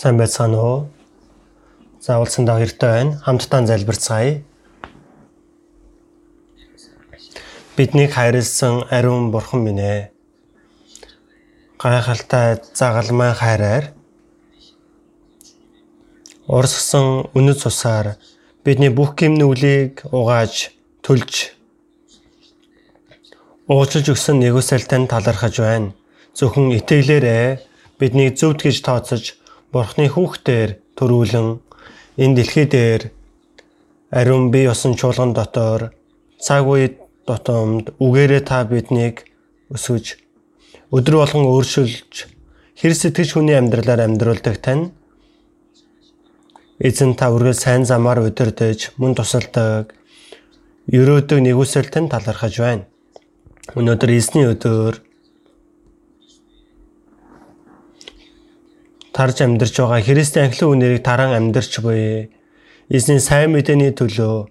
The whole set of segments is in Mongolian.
Сайн байцгаана уу? Заавалсандаа хэрэгтэй байна. Хамтдаа залбирцгаая. Биднийг хайрлсан ариун бурхан минь ээ. Гайхалтай загалмай хайраар урсгсан үнэт цусаар бидний бүх гимнүглийг угааж төлж уучлж өгсөн нэгүсэлтэн талархаж байна. Зөвхөн итгэлээрээ бидний зөвд гэж тооцож Бурхны хүүхдээр төрүүлэн энэ дэлхий дээр ариун бие усан чуулган дотор цаг үе дотомд үгээрээ та биднийг өсгөж өдөр болгон өөрчилж хэр сэтгэж хүний амьдралаар амьдруулдаг тань эзэн та үргэлж сайн замаар удирдах мөн тусалдаг ерөөдөг нэгүсэлтэн талархаж байна. Өнөөдөр эзний өдөр тарж амьдарч байгаа Христийн анхлын үнэрийг таран амьдарч буй. Эзний сайн мэдээний төлөө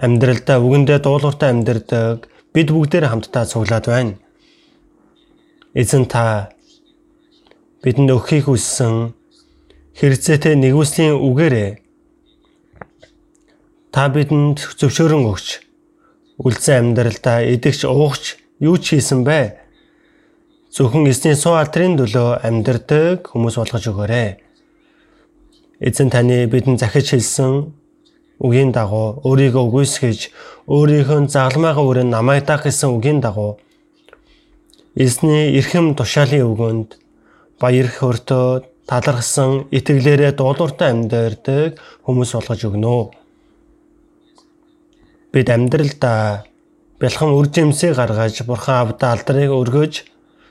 амьдралдаа үгэндээ дуулууртай амьдардаг бид бүгдээр хамтдаа цуглаад байна. Эзэн та бидэнд өгөхийг хүссэн хэрэгцээтэй нэгүслийн үгээрээ та бидэнд зөвшөөрөн өгч үлдсэн амьдралдаа идэгч уугч юу ч хийсэн бэ? Зөвхөн эзний суу алдрын төлөө амьдардаг хүмүүс болгож өгөөрэй. Эзэн таны бидэн захиж хэлсэн үгийн дагуу өөрийгөө үгүйсгэж өөрийнхөө загламайгаа өрн намайг дах гэсэн үгийн дагуу эзний эрхэм тушаалын өгөнд баяр хөөртөө талархсан итгэлээрээ дуулууртай амьдардаг хүмүүс болгож өгнө. Бид амьдралдаа бэлхэн үр жимсээ гаргаж бурхан авда алдрыг өргөж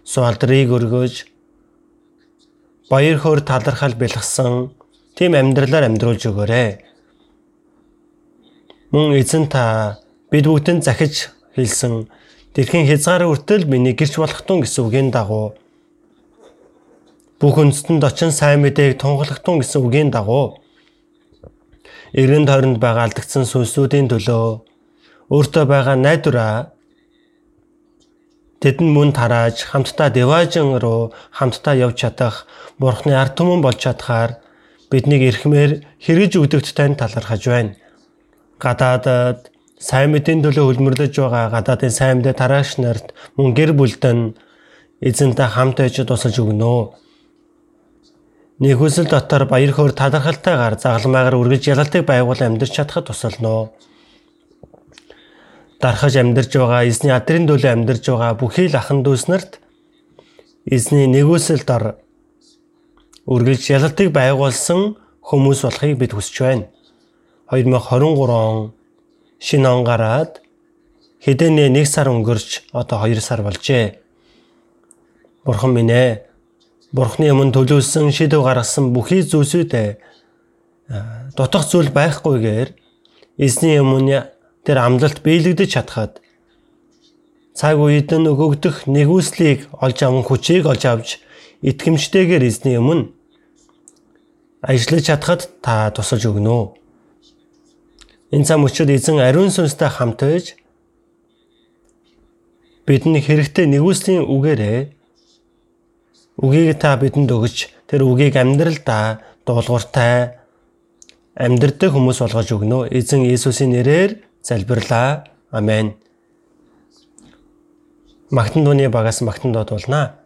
суалдрыг өргөж баяр хөөр талархал бэлгсэн тийм амьдралаар амьдруулж өгөөрэй. Мөн эзэн та бид бүгдэн захиж хэлсэн тэрхэн хязгаар хүртэл миний гэрч болох тун гэсэн үгийн дагуу бүх үндэстэнд очин сайн мэдээг тунгалахтун гэсэн үгийн дагуу эргэн тойронд байгаа алдагдсан сүнслүүдийн төлөө өөртөө байгаа найдвараа Тэд нь мөн тарааж хамтдаа Деважин руу хамтдаа явж чадах Бурхны ард түмэн болж чадхаар биднийг эрхмээр хэрэгж өгдөгт тань талархаж байна. Гадаадад сайн мэдийн төлөө хөлмөрлөж байгаа гадаадын сайн мэдээ тараагч нарт мөн гэр бүлдэн эзэнтэй хамт байж тусалж өгнө. Нэг хүсэл дотор баяр хөөр талархалтайгаар загалмайгаар үргэлж ялалтыг байгуул амьдарч чадхад тусално дарахж амьдарч байгаа эзний адрын төлөө амьдарч байгаа бүхий л ахан дүүс нарт эзний нэгүсэл дор үргэлж ялалтыг байгуулсан хүмүүс болохыг бид хүсэж байна. 2023 он шинэ он гараад хэдэнэ нэг сар өнгөрч одоо 2 сар болжээ. Бурхан минь ээ. Бурхны өмнө төлөвлөсөн шийдв гаргасан бүхий зүйлсүүдээ дутах зүйл байхгүйгээр эзний өмнө тэр амлалт биелэгдэж чадхад цаг үед нь өгөгдөх нэгүслийг олж аван хүчийг олж авч итгэмжтэйгээр эзний өмнө ажиллаж чадхад та тусалж өгнө. Энэ зам өчид эзэн ариун сүнстэй хамт байж бидний хэрэгтэй нэгүслийн үгээрээ үгийг та бидэнд өгч тэр үгийг амьдралдаа дуулууртай амьдрдаг хүмүүс болгож өгнө. Эзэн Иесусийн нэрээр залбирлаа. Амен. Магтан дууны багаас магтан дууд болно.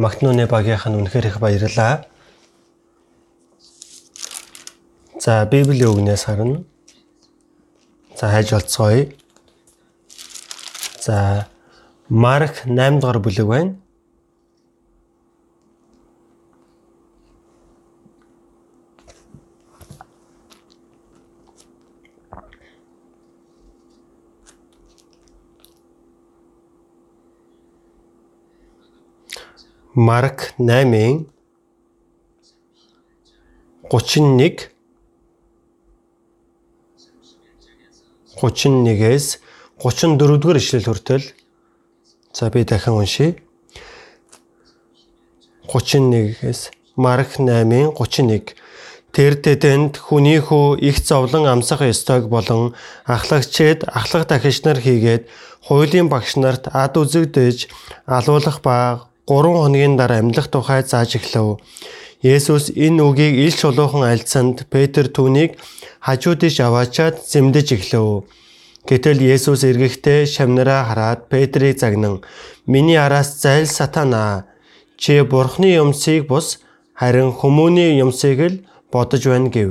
Магтнууны багийнх нь үнэхээр их баярлалаа. За Библийн үгнээс харна. За хайж олцгоё. За Марк 8 дугаар бүлэг байна. Марк 8-ын 31 31-ээс 34 дугаар ишлэл хүртэл за би дахин уншийе. 31-ээс Марк 8-ын 31 Тэр тэдэнд хүний хүү их зовлон амсах ёстойг болон ахлагчэд ахлах дахиж нар хийгээд хуулийн багш нарт ад үзэгдэж алуулах ба 3 хоногийн дараа амьлах тухай зааж эхлэв. Есүс энэ үгийг ил шулуухан альцсанд Петр түүнийг хажуудыш аваачаад зэмдэж эхлэв. Гэтэл Есүс эргэхдээ шамнараа хараад Петрийг загнан "Миний араас зайл сатана. Чи Бурхны юмсыг бус харин хүмүүний юмсыг л бодож байна" гэв.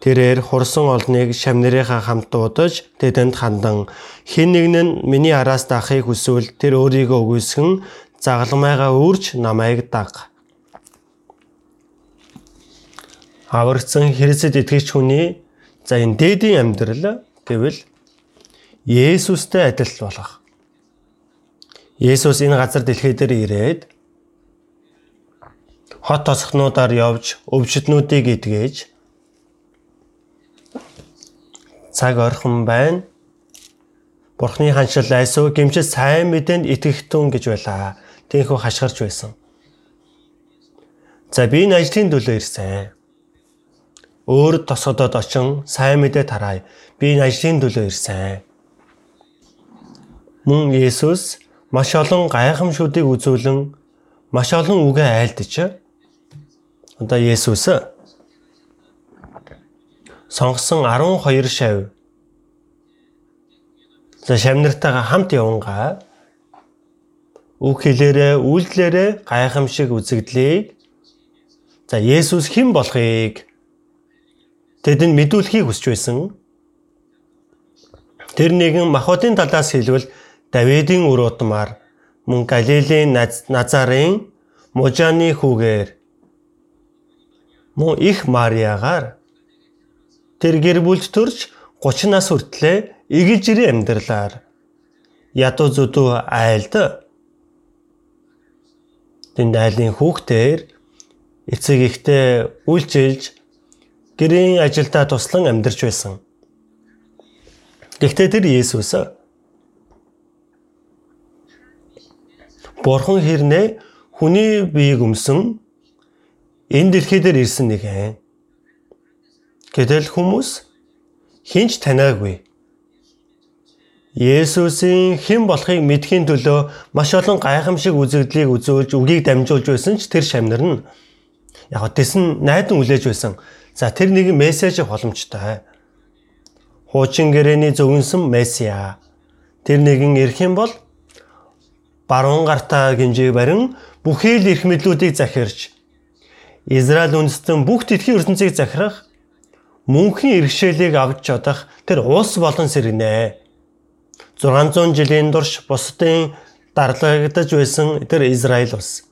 Тэрээр хурсан олныг шамнарынхаа хамт дуудаж тэдэнд хандан хин нэг нь миний араас дахахыг хүсвэл тэр өөрийгөө үгүйсгэн загламайгаа үрж намайг даг. Аврагдсан Христэд итгэж хүний за энэ дээдийн амьдрал гэвэл Есүстэй адил болох. Есүс энэ газар дэлхий дээр ирээд хот тосхнуудаар явж өвчтнүүдийг идгээж цаг орхон байна. Бурхны ханшил айсуу гимчил сайн мэдээнд итгэхтэн гэж байлаа Тэнхүү хашгирч байсан. За би энэ ажлын төлөө ирсэн. Өөр тосгодод очин сайн мэдээ тарай. Би энэ ажлын төлөө ирсэн. Мөн Есүс маш олон гайхамшуудыг үзүүлэн маш олон үгээ айлдаж одоо Есүс сонгосон 12 шав за шавнартайгаа хамт явангаа үг хэлээрээ үйлдэлээрээ гайхамшиг үзэгдлийг за Есүс хэн болохыг? Тэдэнд мэдүүлэхийг хүсэж байсан. Тэр нэгэн Махбодын талаас хэлвэл Давидын үр удмаар мөн Галилийн Назарын Мужаны хүүгээр. Мөн их Мариагаар. Тэр гэр бүлд төрж 30 нас хүртлээр эгэл жирийн амьдралаар. Ядуу зүдүү айлд тэнд айлын хүүхдээр эцэг ихтэй үйлчилж гэрийн ажилдаа туслан амьдарч байсан. Гэхдээ тэр Есүс Бурхан хэрнээ хүний биеийг өмсөн энэ дэлхий дээр ирсэн нэгэн. Гэтэл хүмүүс хинч танаагүй. Есүсийн хэн болохыг мэдхийн төлөө маш олон гайхамшиг үзэгдлийг үзүүлж үгийг дамжуулж байсан ч тэр шамнар нь яг тэсэн найдан үлээж байсан. За тэр нэгэн мессеж боломжтой. Хуучин гэрээний зөвөнсөн месиа. Тэр нэгэн ирэх юм бол баруун гартаа гинжиг барин бүхий л эрх мэдлүүдийг захирч Израиль үндэстэн бүх дэлхийн ертөнцийг захирах мөнхийн иргэшээлийг авч чадах тэр улс болон сэргэнэ 600 жилийн турш бусдын дарлагдаж байсан тэр Израиль улс.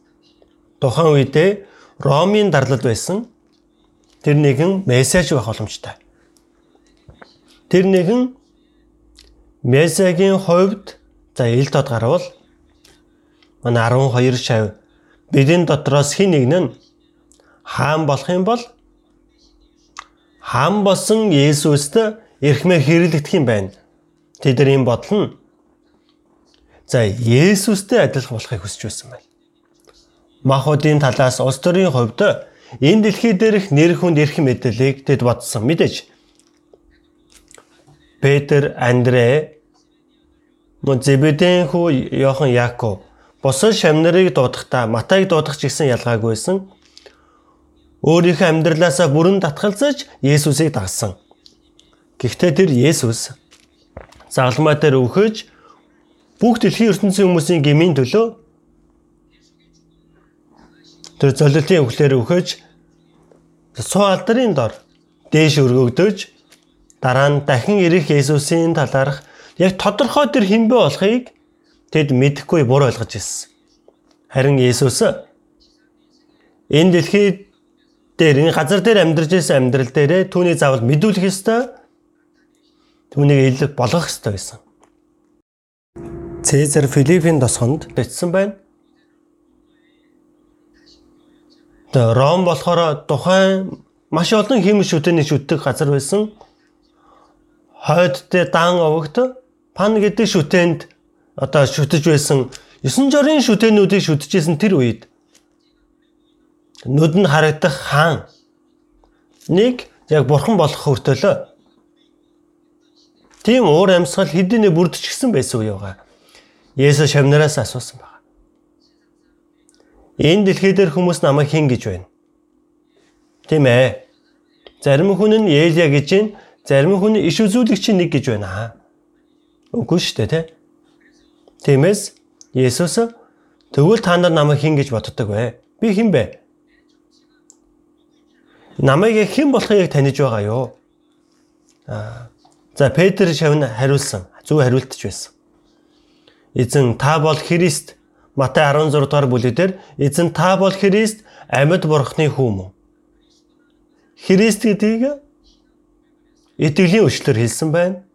Тухайн үедээ Ромын дарлал байсан тэр нэгэн мессеж байх боломжтой. Тэр нэгэн мессегийн хувьд за ил тод гарвал манай 12 шав бидний дотроос хин нэг нь хаан болох юм бол хаан болсон Есүст эрхмээр хэрэглэгдэх юм байна Тэдний бодол нь за Есүстэй адилхан болохыг хүсэж байсан байна. Махуудын талаас улс төрийн хувьд энэ дэлхий дээрх нэр хүнд эрх мэдээллийг тэд бодсон мэдээж. Петр, Андрэ, мөн Зебедийн хүү Йохан Яаков бусад шамнарыг дуудахдаа Матайг дуудах ч гэсэн ялгаагүйсэн. Өөрийнхөө амьдралаасаа бүрэн татгалзаж Есүсийг дагсан. Гэхдээ тэр Есүс загалмай дээр өвхөж бүх дэлхийн ертөнцийн хүмүүсийн гмийн төлөө тэр золилтын өвхлөөр өхөж суу алдрын дор дээш өргөгдөж дараа нь дахин ирэх Есүсийн талаарх яг тодорхой тэр хинбэ болохыг тэд мэдэхгүй бур ойлгож ирсэн. Харин Есүс энэ дэлхийд дээр энэ газар дээр амьдарч байсан амьдрал дээрээ түүний заавал мэдүүлэх ёстой. Түүнийг ил болгох ёстой байсан. Цэзар Филиппийн тосгонд бичсэн байна. Тэгээ Ром болохоор тухайн маш олон хиймэл шүтэний шүтдэг газар байсан. Хойдтэй дан овогт пан гэдэг шүтэнд одоо шүтэж байсан 9 жорын шүтэнүүдийг шүтжсэн тэр үед нүд нь харагдах хаан нэг яг бурхан болох хүртэлөө. Тийм уур амьсгал хэдийнэ бүрдчихсэн байсан уу яага. Есүс шавнараас асуусан байна. Энэ дэлхий дээр хүмүүс намайг хэн гэж байна? Тийм ээ. Зарим хүн нь Елия гэж байна, зарим хүн иш үзүүлэгч нэг гэж байна. Үгүй шүү дээ, тэ. Тиймээс Есүс тэгвэл та нар намайг хэн гэж боддог вэ? Би хэн бэ? Намайг хэн болохыг таньж байгаа юу? Аа. За Петр шавн хариулсан. Зөв хариултж байсан. Эзэн та бол Христ. Матай 16 дугаар бүлэгдэр эзэн та бол Христ амьд бурхны хүү мөн. Христ гэдгийг итгэлийн өчлөөр хэлсэн байна.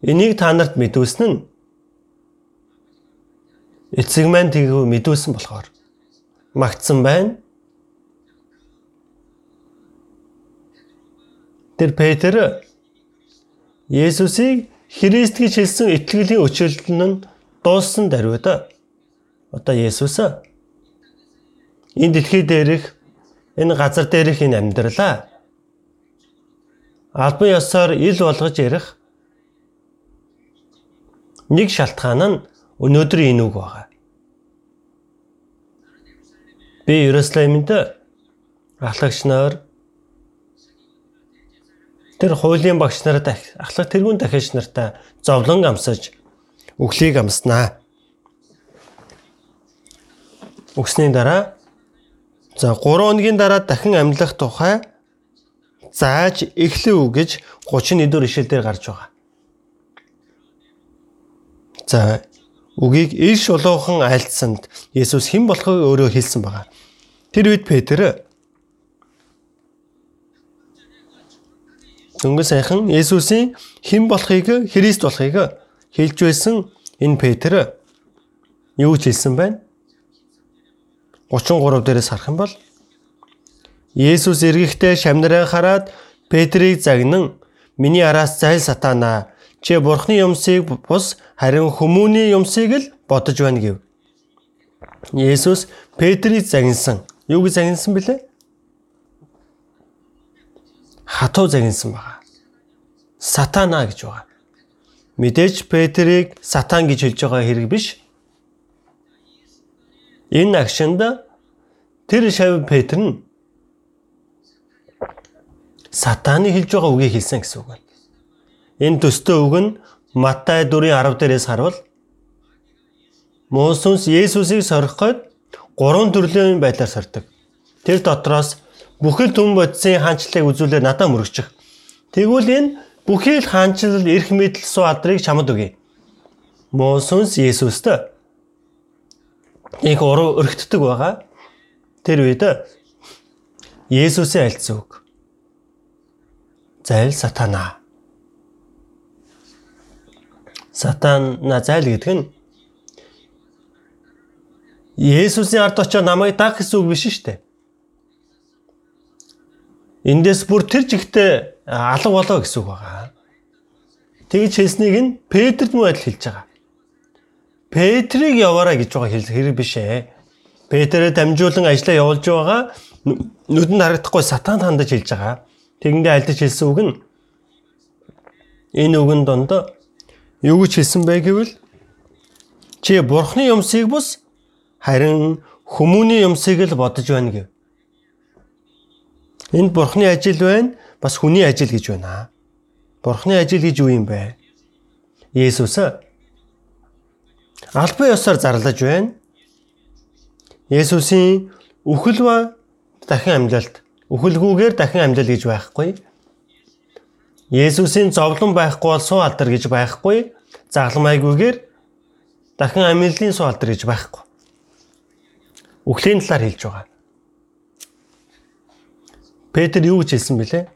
Энийг та нарт мэдүүлсэн нь эцэг маань тэгв мэдүүлсэн болохоор магтсан байна. Тэр Петр Есүсийг Христ гэж хэлсэн итгэлийн өчөлт нь дууссан даруйда. Одоо Есүс энэ дэлхий дээрх энэ газар дээрх энэ амьдралаа албан ёсоор ил болгож ярих нэг шалтгаан нь өнөөдөр энэ үг байгаа. Би Иерусалимд ахлагч нар тэр хуулийн багш нарт ахлах тэрүүн дахиж нартай зовлон амсаж өглийг амснаа. Өгсний дараа за 3 хоногийн дараа дахин амьлах тухай зааж эхлэв гэж 31 дэх ишлэлээр гарч байгаа. За үгийг иш улуухан айлтсанд Есүс хэн болохыг өөрөө хэлсэн байгаа. Тэр үед Петр дөнгөж сайхан Есүсийн хэн болохыг Христ болохыг хэлж байсан энэ Петр юу гэж хэлсэн байна? 33 дээрээс харах юм бол Есүс эргэхдээ шамнараа хараад Петрийг загнан миний араас зайл сатана чи бурхны юмсыг бус харин хүмүүний юмсыг л бодож байна гэв. Есүс Петрийг загинсан. Юу гэж загинсан бэлээ? Хатуу загинсан байгаа. Сатана гэж байгаа. Мэдээж Петрийг сатан гэж хэлж байгаа хэрэг биш. Энэ агшинд тэр шав Петр нь сатаны хэлж байгаа үгийг хэлсэн гэсэн үг байна. Энэ төстэй үг нь Матай 4:10 дээрээс харвал Мосес Есүсийг сорих гээд гурван төрлийн байдлаар сордог. Тэр дотроос бүхэл түн бодисын хаанчлалыг үзүүлээ надад мөрөгчих. Тэгвэл энэ бүхий л хаанчлал эрх мэдэл суу адрыг чамд өгье. Мосес Есүст их уруу өргөтдөг байгаа. Тэр үед Есүсийн альц үг. Зайл сатана Сатана зайл гэдэг нь Есүсийн ард очоо намайг даг гэсэн үг биш шүү дээ. Эндээс бүр тэр жигтэй алга болоо гэсэн үг байгаа. Тэгж хэлснийг нь Петрт муу адил хэлж байгаа. Петрийг яваарай гэж байгаа хэл хэрэг биш ээ. Петрээ дамжуулан ажиллаа явуулж байгаа нүдэнд харагдахгүй сатан хандаж хэлж байгаа. Тэгэндээ альдаж хэлсэн үг нь энэ үгэн донд Юу гэж хэлсэн бэ гэвэл чи бурхны юмсыг бус харин хүмүүний юмсыг л бодож байна гэв. Энд бурхны ажил байна бас хүний ажил гэж байна. Бурхны ажил гэж юу юм бэ? Есүс албан ёсоор зарлаж байна. Есүсийн үхэл ба дахин амьлалт үхэлгүйгээр дахин амьлал гэж байхгүй. Есүсийн зовлон байхгүй бол суу алдар гэж байхгүй. Загламайгүйгээр дахин амьлалын суу алдар гэж байхгүй. Үхлийн талаар хэлж байгаа. Петр юу гэж хэлсэн бэлээ?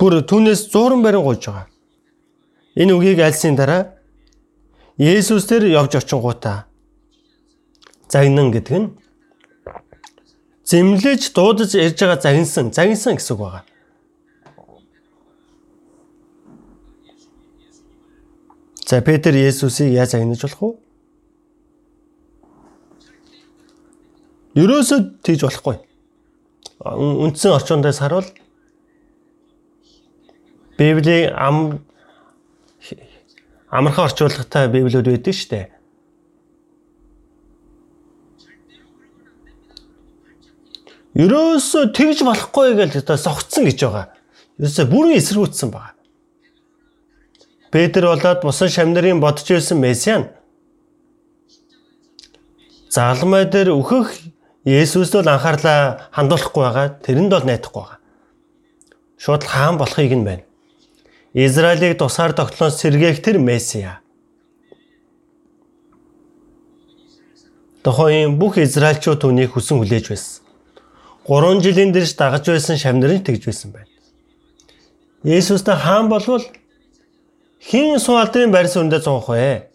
Бүр түүнээс 100 барин гуйж байгаа. Энэ үгийг альсын дараа Есүс тэр явж очингуудаа загнан гэдэг нь зэмлэж дуудаж ярьж байгаа загинсан, загинсан гэсэн үг байгаа. За Петр Есүсийг яаж загнаж болох вэ? Ерөөсөө тийж болохгүй. Үндсэн орчуундаас харуул Библийн ам амархан орчуулгатай библиуд байдаг шүү дээ. Ерөөсөө тэгж болохгүй гэж одоо согтсон гэж байгаа. Ерөөсөө бүрэн эсэргүүцсэн байгаа. Петр болоод бусан шамнарын бодож байсан месиан заалмай дээр өөхөх Есүст бол анхаарлаа хандуулахгүй байгаа. Тэрэнд бол найдахгүй байгаа. Шууд хаан болохыг нь байна. Израилийг тусаар тогтлон сэргээх тэр Месиа. Тохойн бүх израилчууд түүнийг хүсэн хүлээж байсан. 3 жилийн дэрж дагаж байсан шамнарын тэгж байсан байна. Есүстэй хаан болвол хин суу алдрын барьс өндөө зунх вэ?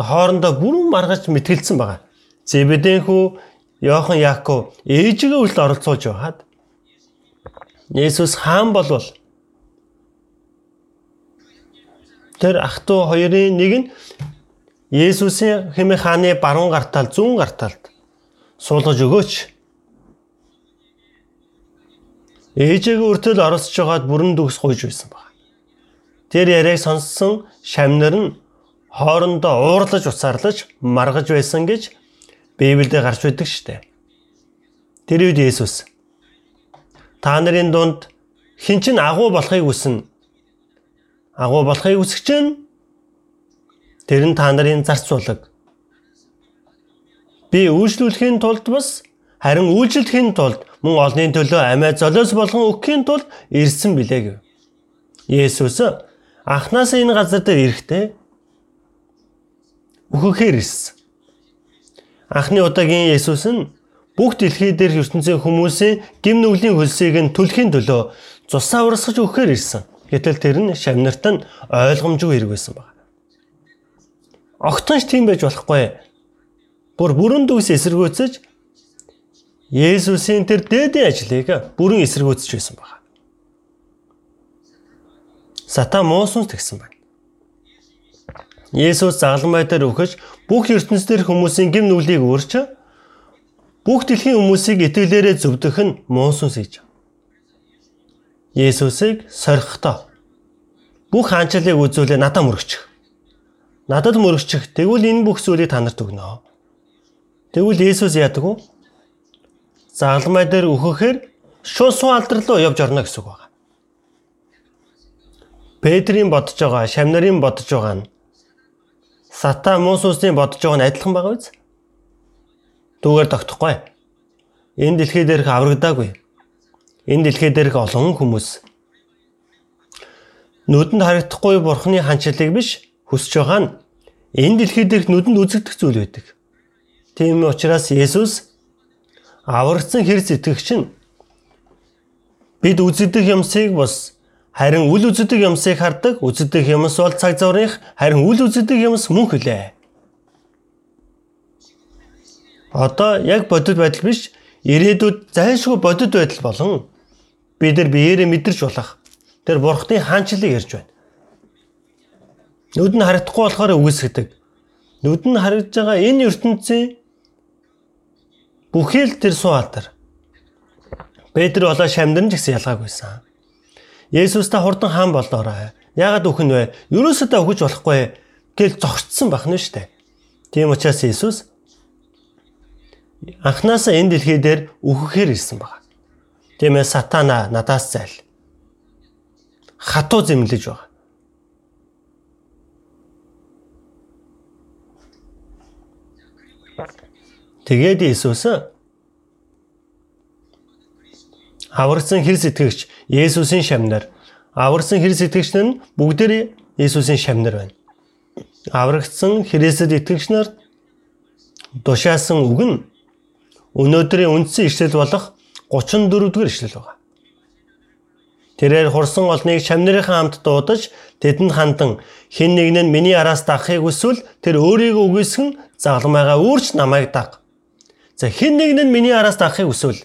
Хоорондоо бүрэн маргаж мэтгэлцсэн байгаа. Зебедийн хүү Йохан Яаков ээжигээ үлд оролцуулж байхад Есүс хаан болвол Тэр ах トゥ хоёрын нэг нь Есүсийн хэмээ хааны баруун гартал зүүн гарталд суулгаж өгөөч. Ээжээг өртөл оролцож байгаад бүрэн дүгс гуйж байсан баг. Тэр яриаг сонссон шамнар нь хоорондоо уурлаж уцаарлаж маргаж байсан гэж Библиэд гарч байдаг штэ. Тэр үед Есүс та нарын дунд хин чин агуу болохыг хүснэ агуу болохыг үсэж чинь тэр нь та нарын зарц булаг. Би үйлчлүүлэхийн тулд бас харин үйлчлэхийн тулд мөн олонний төлөө амиа золиос болгон өгөхийн тулд ирсэн билээ гэв. Есүс анханасаа энэ газар дээр ирэхдээ өгөхээр ирсэн. Анхны удаагийн Есүс нь бүх дэлхий дээрх ертөнцийн хүмүүсийн гим нүглийн хөлсийг нь түлхийн төлөө цусаа урсгаж өгөхээр ирсэн. Гэтэл тэр нь шавнарт нь ойлгомжгүй хэрэг байсан баг. Огтонч тийм байж болохгүй. Бүр бүрэн дүгс эсэргүүцэж Есүсийн тэр дээдийн ажлыг бүрэн эсэргүүцэж байсан баг. Сатан муусан тэгсэн байна. Есүс загалмай дээр өгөж бүх ертөнцийн хүмүүсийн гим нүглийг өөрч бүх дэлхийн хүмүүсийг итгэлээрээ зөвдөх нь муусан сэж. Есүсийг сорхихдоо бүх хаанчлалыг үзүүлээ надад мөрөгчих. Надад мөрөгчих. Тэгвэл энэ бүх зүйлийг танарт өгнө. Тэгвэл Есүс яадаг вэ? Загалмай дээр өөхөхээр шууд суу алдар руу явж орно гэсэн үг байна. Петрийн бодож байгаа, Шамнарын бодож байгаа нь Сатан муус усны бодож байгаа нь адилхан байгаа биз? Түүгээр тогтохгүй. Энэ дэлхий дээрх аврагдаагүй. Энэ дэлхий дээрх олон хүмүүс нүдэнд харагдахгүй бурхны ханчлалыг биш хүсэж байгаа нь энэ дэлхий дээрх нүдэнд үзэгдэх зүйл байдаг. Тийм учраас Есүс аврагдсан хэр сэтгэгч нь бид үзэгдэх юмсыг бос харин үл үзэгдэх юмсыг хардаг. Үзэгдэх юмс бол цаг зургийнх харин үл үзэгдэх юмс мөн хөлөө. Одоо яг бодит байдал биш ирээдүйд зайлшгүй бодит байдал болон бид нар биеэрээ мэдэрч болох тэр бурхны хаанчлалыг ярьж байна. Нүд нь харагдахгүй болохоор үгүйсгдэг. Нүд нь харагдж байгаа энэ ертөнцийн бүхэл тэр суу алдар. Петр болоо шамдан ч гэсэн ялгаагүйсэн. Есүс та хурдан хаан болоорой. Яагаад үхэн вэ? Ерөөсөө та өгөж болохгүй гэж зогсцсон бахна штэ. Тийм учраас Есүс анханасаа энэ дэлхий дээр үхэхээр ирсэн баг. Тиймээ сатана надаас зайл. Хатуу зэмлэж байгаа. Тэгээд Иесус аварсан хэр сэтгэгч Есүсийн шамнаар аварсан хэр сэтгэгч нь бүгдээр Есүсийн шамнаар байна. Аврагдсан Христэд итгэгч нар тушаасан үг нь өнөөдрийн үндсэн ишлэл болох 34 дугаар ишлэл байна. Тэрээр хурсан олныг шамнырынхаа хамт дуудаж тэдэнд хандан хин нэг нь миний араас дагахыг хүсвэл тэр өөрийгөө үгүйсгэн загламайгаа үүрч намайг даг. За хин нэг нь миний араас дагахыг хүсвэл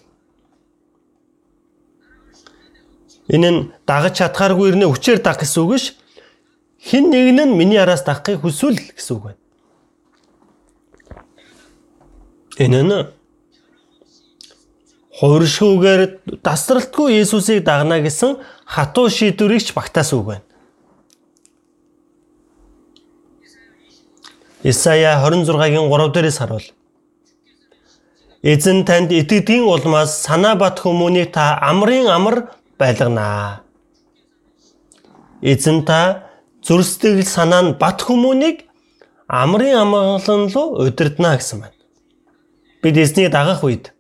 энэ нь дагаж чадхааргүй ирнэ хүчээр даг гэсэн үг ш. Хин нэг нь миний араас дагахыг хүсвэл гэсэн үг байна. Энэ нь хувиршгүйгээр дасралтгүй Есүсийг дагна гэсэн хатуу шийдвэрийг ч багтаасан үг байна. Исая 26-гийн 3 дээрээс харуул. Эзэн танд итгэдгийн улмаас санаа бат хүмүүнийг та амрын амар байлганаа. Эзэн та зүрстгэл санаа нь бат хүмүүнийг амрын амгалан руу удирдна гэсэн байна. Бид эзнийг дагах үед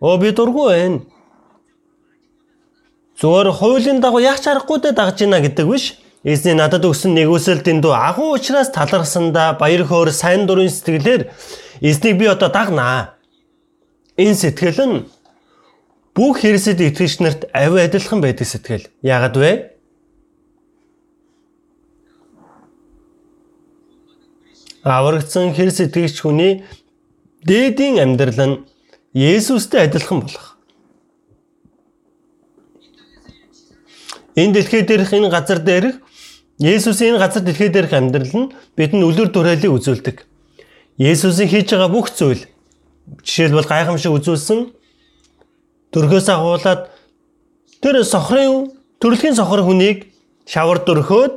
Оо би дургүй байна. Зүгээр хуулийн дагуу яг чарахгүй дэ дагж ийна гэдэг биш. Эзний надад өгсөн нэгүсэл дэндүү агуу учраас талархсандаа баяр хөөр сайн дурын сэтгэлээр эзнийг би одоо дагнаа. Энэ сэтгэл нь бүх хэрэгсэд итгэгч нарт авь адилхан байдаг сэтгэл. Яагад вэ? Аврагдсан хэрэгс итгэгч хүний дээдийн амьдрал нь Есүстэй адилхан болох. Энэ дэлхий дээрх энэ газар дээрх Есүсийн энэ газар дэлхий дээрх амьдрал нь бидэнд үлгэр дуурайлыг үзүүлдэг. Есүсийн хийж байгаа бүх зүйл жишээлбэл гайхамшиг үзүүлсэн төрхөөс агуулад тэр сохрын төрөлхийн сохор хүнийг шавар дөрхөөд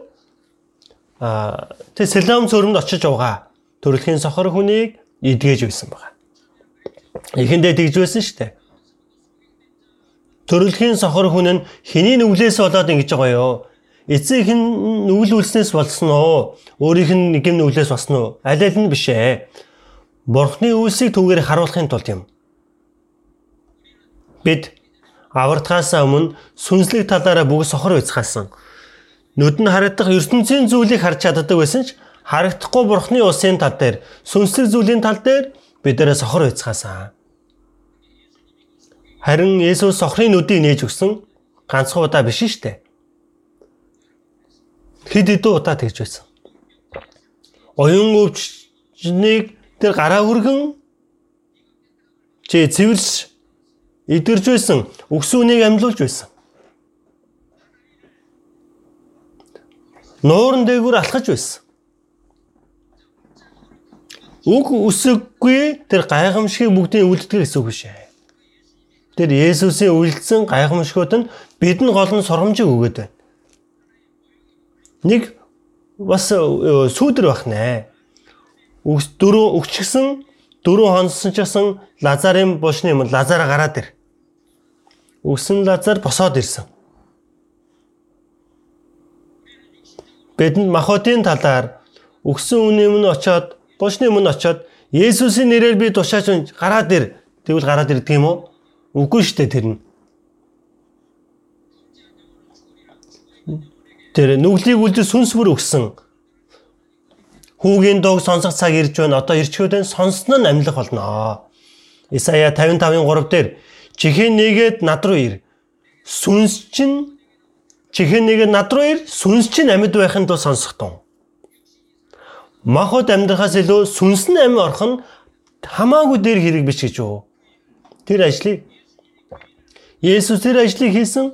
тэр Сэлам цөрөнд очиж угаа төрөлхийн сохор хүнийг идгээж байсан байна. Эхэндээ тэгж байсан шүү дээ. Төрөлхийн сохор хүн нь хэний нүглээс болоод ингэж байгаа ёо. Эцэг хин нүгэл үлснээс болсон уу? Өөрийнх нь нэг юм нүглээс болсон уу? Аль аль нь биш ээ. Бурхны үйлсийг түгээр харуулахын тулд юм. Бид авартахаас өмнө сүнслэг талаараа бүгд сохор байцгаасан. Нүд нь харагдах ертөнцийн зүйлийг харж чаддаг байсан ч харагдахгүй бурхны улсын тал дээр сүнслэг зүйлийн тал дээр бидээрээ сохор байцгаасан. Харин Есүс сохрын нүдийг нээж өгсөн ганцхан удаа биш шүү дээ. Хэд хэдэн удаа тэгж байсан. Оюун өвчнийг тэр гараа хүргэн чи цэвэрш идэрж байсан өксүүнийг амьлуулж байсан. Нууран дээгүүр алхаж байсан. Үг үсэггүй тэр гайхамшигыг бүгдийг үлддэг гэсэн үг биш ээ. Тэр Есүсийн үйлдэлсэн гайхамшгууд нь бидэнд гол нь сургамжийг өгöd байна. Нэг бас э, сүүдэр бах нэ. Үгс дөрөв өгчгсөн дөрөв хонсон ч гэсэн Лазарын булшны юм Лазара гараад ир. Үгсэн Лазар босоод ирсэн. Бидэнд Махотын талаар өгсөн үнийн өмнө очоод булшны өмнө очоод Есүсийн нэрээр би тушаач гараад ир. Тэгвэл гараад ирдэг юм уу? Үгүй шүү дээ тэр нь. Тэр нүглийг үлдээ сүнс бүр өгсөн. Хүүгийн дог сонсох цаг ирж байна. Одоо нь сонсно нь амьлах болно. Исая 55-ын 3 дээр чихэн нэгэд над руу ир. Сүнс чинь чихэн нэгэд над руу ир. Сүнс чинь амьд байхын тулд сонсох тун. Махад амьдрахаас илүү сүнс нь амь орох нь хамаагүй дээр хэрэг биш гэж юу. Тэр ажлыг Есүс тэр ажлыг хийсэн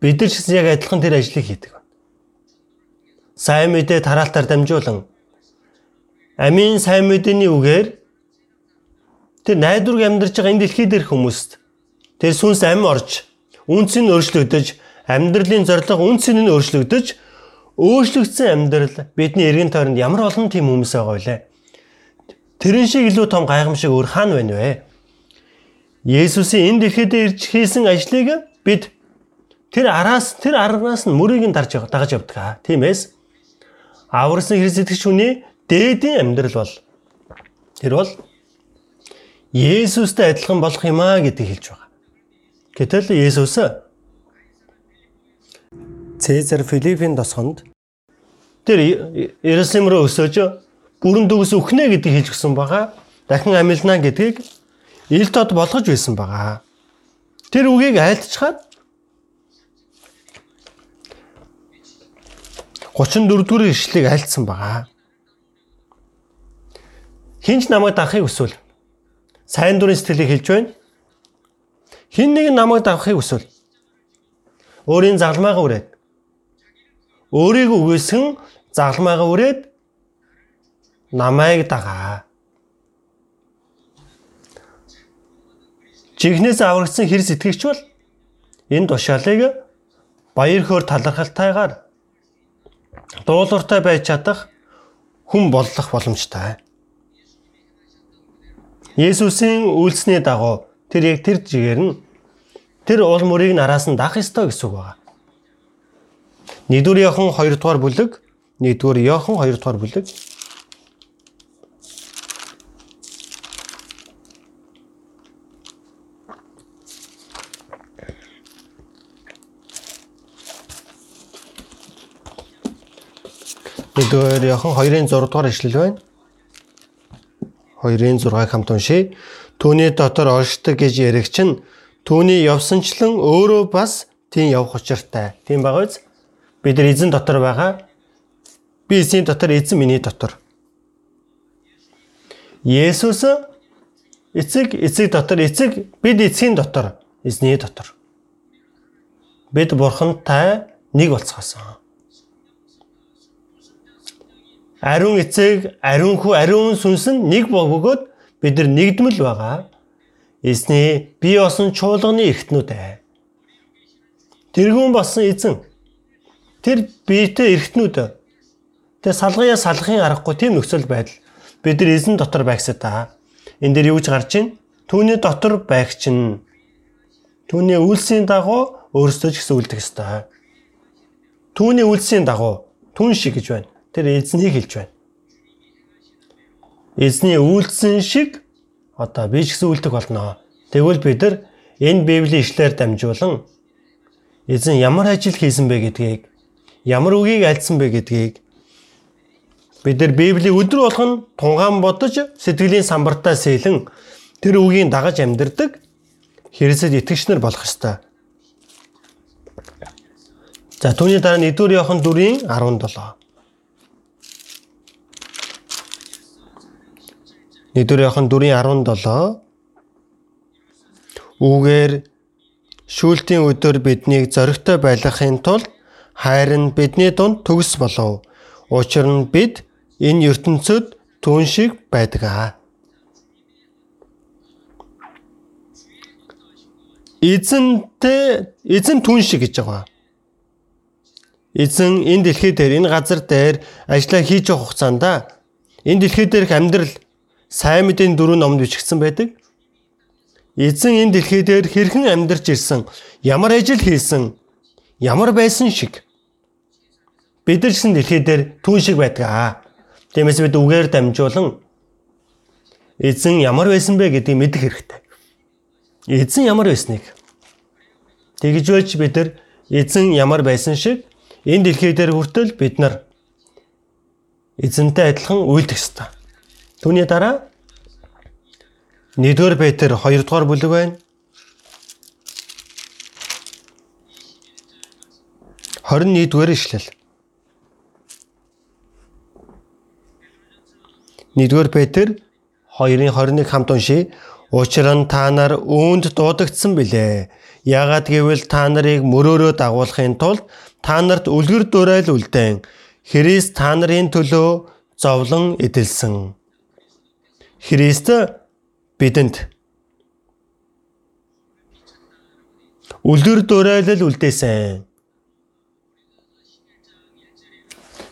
бид нар ч гэсэн яг адилхан тэр ажлыг хийдэг. Сайн мэдээ тараалтаар дамжуулан амийн сайн мэдээний үгээр тэр найдварг амьдарч байгаа энэ дэлхий дээрх хүмүүст тэр сүнс ам орж үнц нь өөрчлөгдөж амьдралын зорилго үнц нь өөрчлөгдөж өөрчлөгдсөн амьдрал бидний эргэн тойронд ямар олон тийм хүмүүс байгаа вэ? Тэрэн шиг илүү том гайхамшиг өөр хаана байна вэ? Есүсийн энэ дэлхийд ирж хийсэн ажлыг бид тэр араас тэр аргаас нь мөрийг нь дарж дагаж явдаг. Тиймээс аварсан хэрэг сэтгэж хүний дээдийн амьдрал бол тэр бол Есүстэй адилхан болох юм аа гэдгийг хэлж байгаа. Гэтэл Есүс Цезар Филиппийн тосгонд тэр Иерусалим руу өсөж бүрэн дүгс өхнэ гэдгийг хэлж гисэн байгаа. Дахин амилна гэдгийг ил тод болгож байсан байгаа. Тэр үгийг айлтчихад 34 дугаар ишлэгийг альцсан байгаа. Хинч намайг дагахыг хүсвэл сайн дурын сэтгэлийг хэлж байна. Хин нэг намайг дагахыг хүсвэл өөрийн загламаагаа үрээд өөрийг үгээсэн загламаагаа үрээд намайг дагаа. Жигнээс аврагдсан хэр сэтгэгч бол энэ тушаалыг баяр хөөр талархалтайгаар дуулууртай байж чадах хүн боллох боломжтой. Есүсийн үйлсний дагуу тэр яг тэр жигээр нь тэр уул мөрийг нараас нь дах ёстой гэсэн үг байна. 1-р Иохан 2-р бүлэг 1-р Иохан 2-р бүлэг Нэгдүгээр Иохан 2-ын 6 дугаар ишлэл байна. 2-ын 6-ыг хамт уншийе. Түүний дотор оршдог гэж ярих чинь түүний явсанчлан өөрөө бас тийм явах учиртай. Тийм байгаа биз? Бид нар эзэн дотор байгаа. Би эзний дотор, эзэн миний дотор. Есүс эцэг эцэг дотор, эцэг бид эцгийн дотор, эзний дотор. Бид бурхантай нэг болцгоосон ариун эцэг, ариун хүү, ариун сүнс нь нэг бөгөөд бид нар нэгдмэл байгаа. Эзний бие осон чуулганы эргэтнүүд ээ. Тэргүүн болсон эзэн. Тэр биетэй эргэтнүүд. Тэгээ салгая салахын аргагүй тийм нөхцөл байдал. Бид нар эзэн дотор байгсаа та. Энд дээр юу гэж гарч байна? Түүний дотор байх чинь түүний үйлсийн дагуу өөрсдөө ч гэсэн үлдэх ёстой. Түүний үйлсийн дагуу түн шиг гэж байна тэр эзнийг хэлж байна. Эзний үйлдсэн шиг одоо би ч гэсэн үлдэх болно. Тэгвэл бид нар энэ Библийн ишлэлээр дамжуулан эзэн ямар ажил хийсэн бэ гэдгийг, ямар үгийг альцсан бэ гэдгийг бид нар Библийн өдөр болгон тунгаан бодож сэтгэлийн самбартаа сэлэн тэр үгийг дагаж амьдардаг хэрэгсэд итгэгч нар болох ёстой. За түүний дараа 1-р Иохан 4-ийн 17 Нэгдүгээр яхан 4:17 Үүгээр шүүлтийн өдөр биднийг зоригтой байлгахын тулд хайр нь бидний дунд төгс болов. Учир нь бид энэ ертөнцид түн шиг байдаг аа. Эзэнтэй эзэн түн шиг гэж байгаа. Эзэн энэ дэлхий дээр энэ газар дээр ажиллаа хийж явах хугацаанд энэ дэлхий дээрх амьдрал сайн мэдээний дөрөв номд бичигдсэн байдаг. Эзэн энэ дэлхий дээр хэрхэн амьдарч ирсэн, ямар ажил хийсэн, ямар байсан шиг бид нар гэсэн дэлхий дээр түн шиг байдаг аа. Тиймээс бид үгээр дамжуулан эзэн ямар байсан бэ гэдгийг мэдэх хэрэгтэй. Эзэн ямар байсныг тэгж байж бид нар эзэн ямар байсан шиг энэ дэлхий дээр хүртэл бид нар эзэнтэй адилхан үйлдэх ёстой. Түүний дараа 1-р Петр 2-р бүлэг байна. 21-р ишлэл. 1-р Петр 2-ын 21 хамт уншия. Учир нь та нар үүнд дуудагдсан билээ. Яагаад гэвэл та нарыг мөрөөрөө дагуулахын тулд та нарт үлгэр дуурайл үлдээн Христ та нарын төлөө зовлон эдэлсэн. Христ бидэнд үлгэр дуурайлал үлдээсэн.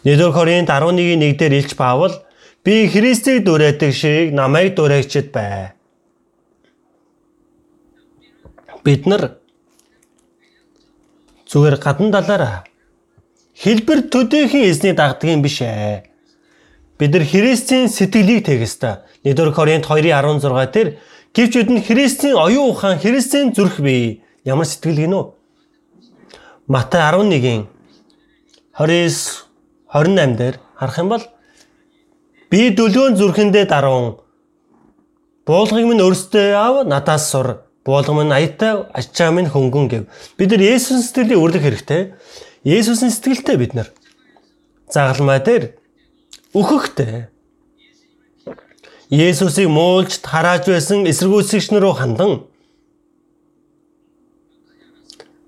Нэгдүгээр Коринт 11-ийн 1 дээр Илч Паул би Христийг дуурайдаг шиг намайг дуурайчид бай. Бид нар зүгээр гадна талаараа хэлбэр төдийхийн эзний дагдаг юм биш ээ. Бид нар Христийн сэтгэлийг тэгэх ёстой. 1-р Коринт 2:16 дээр Гэвч бид нь Христийн оюун ухаан, Христийн зүрх бий. Ямар сэтгэл гинөө? Матай 11-ийн 29 28 дээр харах юм бол би дүлгөөн зүрхэндээ даруун буулгыг минь өөртөө ав надаас сур буулга минь аятай ачаа минь хөнгөн гэв. Бид нар Есүс сэтгэлийн үрлэх хэрэгтэй. Есүсийн сэтгэлтэй бид нар загалмай дээр өөхөхтэй. Есүсийг муулж харааж байсан эсэргүүцэгч нар руу хандан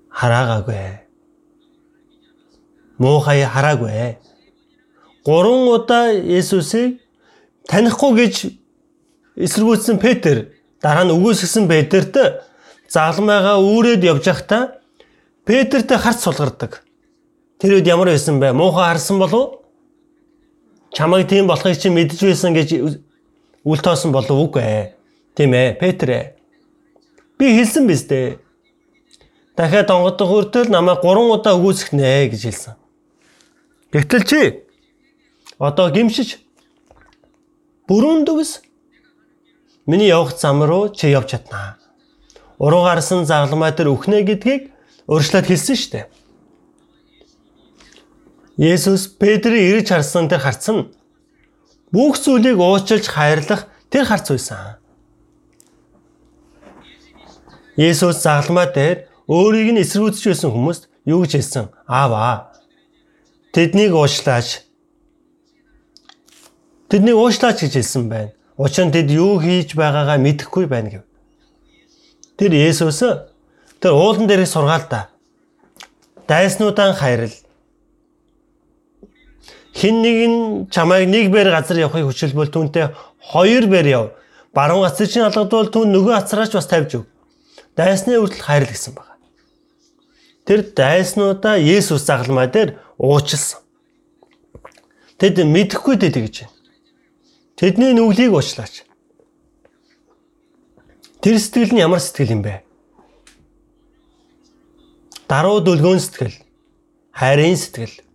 хараагаагүй. Муухай хараагүй. Гурван удаа Есүсийг танихгүй гэж эсэргүүцсэн Петр дараа нь үгүйсгсэн Петрт загалмайгаа үүрээд явж байхдаа Петртэй харц сулгардаг. Тэр үед ямар байсан бэ? Муухай харсан болов? Чамайг тийм болохыг чи мэдж байсан гэж үл тоосон болов үгүй. Тийм ээ, Петр. Би хэлсэн биз дээ. Дахиад онгодох хүртэл намайг 3 удаа үгүйсгэнэ гэж хэлсэн. Гэтэл чи одоо гимшиж бүрэн дүгс миний явах зам руу чи явж чаднаа. Уруу гарсан загламай дээр үхнэ гэдгийг өөрчлөлт хэлсэн шүү дээ. Есүс Петрийг ирж харсан тэр харцсан бүх зүйлийг уучлж хайрлах тэр харц байсан. Есүс загламаа дээр өөрийг нь эсэргүүцэж байсан хүмүүст юу гэж хэлсэн? Аава. Тэднийг уучлаач. Тэднийг уучлаач гэж хэлсэн байна. Учир нь тэд юу хийж байгаагаа мэдэхгүй байна гэв. Тэр Есүс тэр уулан дээрээ сургаал та. Дайснуудаа хайрл хин нэг нь чамайг нэг бээр газар явахыг хүчилбэл түүнтэй хоёр бээр яв. Баруун гацар чинь алгадвал түүн нөгөө гацараач бас тавьж өг. Дайсны үрдэл хайрл гэсэн байна. Тэр дайснуудаа Есүс загалмай дээр уучлсан. Тэд мэдэхгүй дээ тэгж байна. Тэдний нүглийг уучлаач. Тэр сэтгэл нь ямар сэтгэл юм бэ? Даруй дүлгөөн сэтгэл, хайрын сэтгэл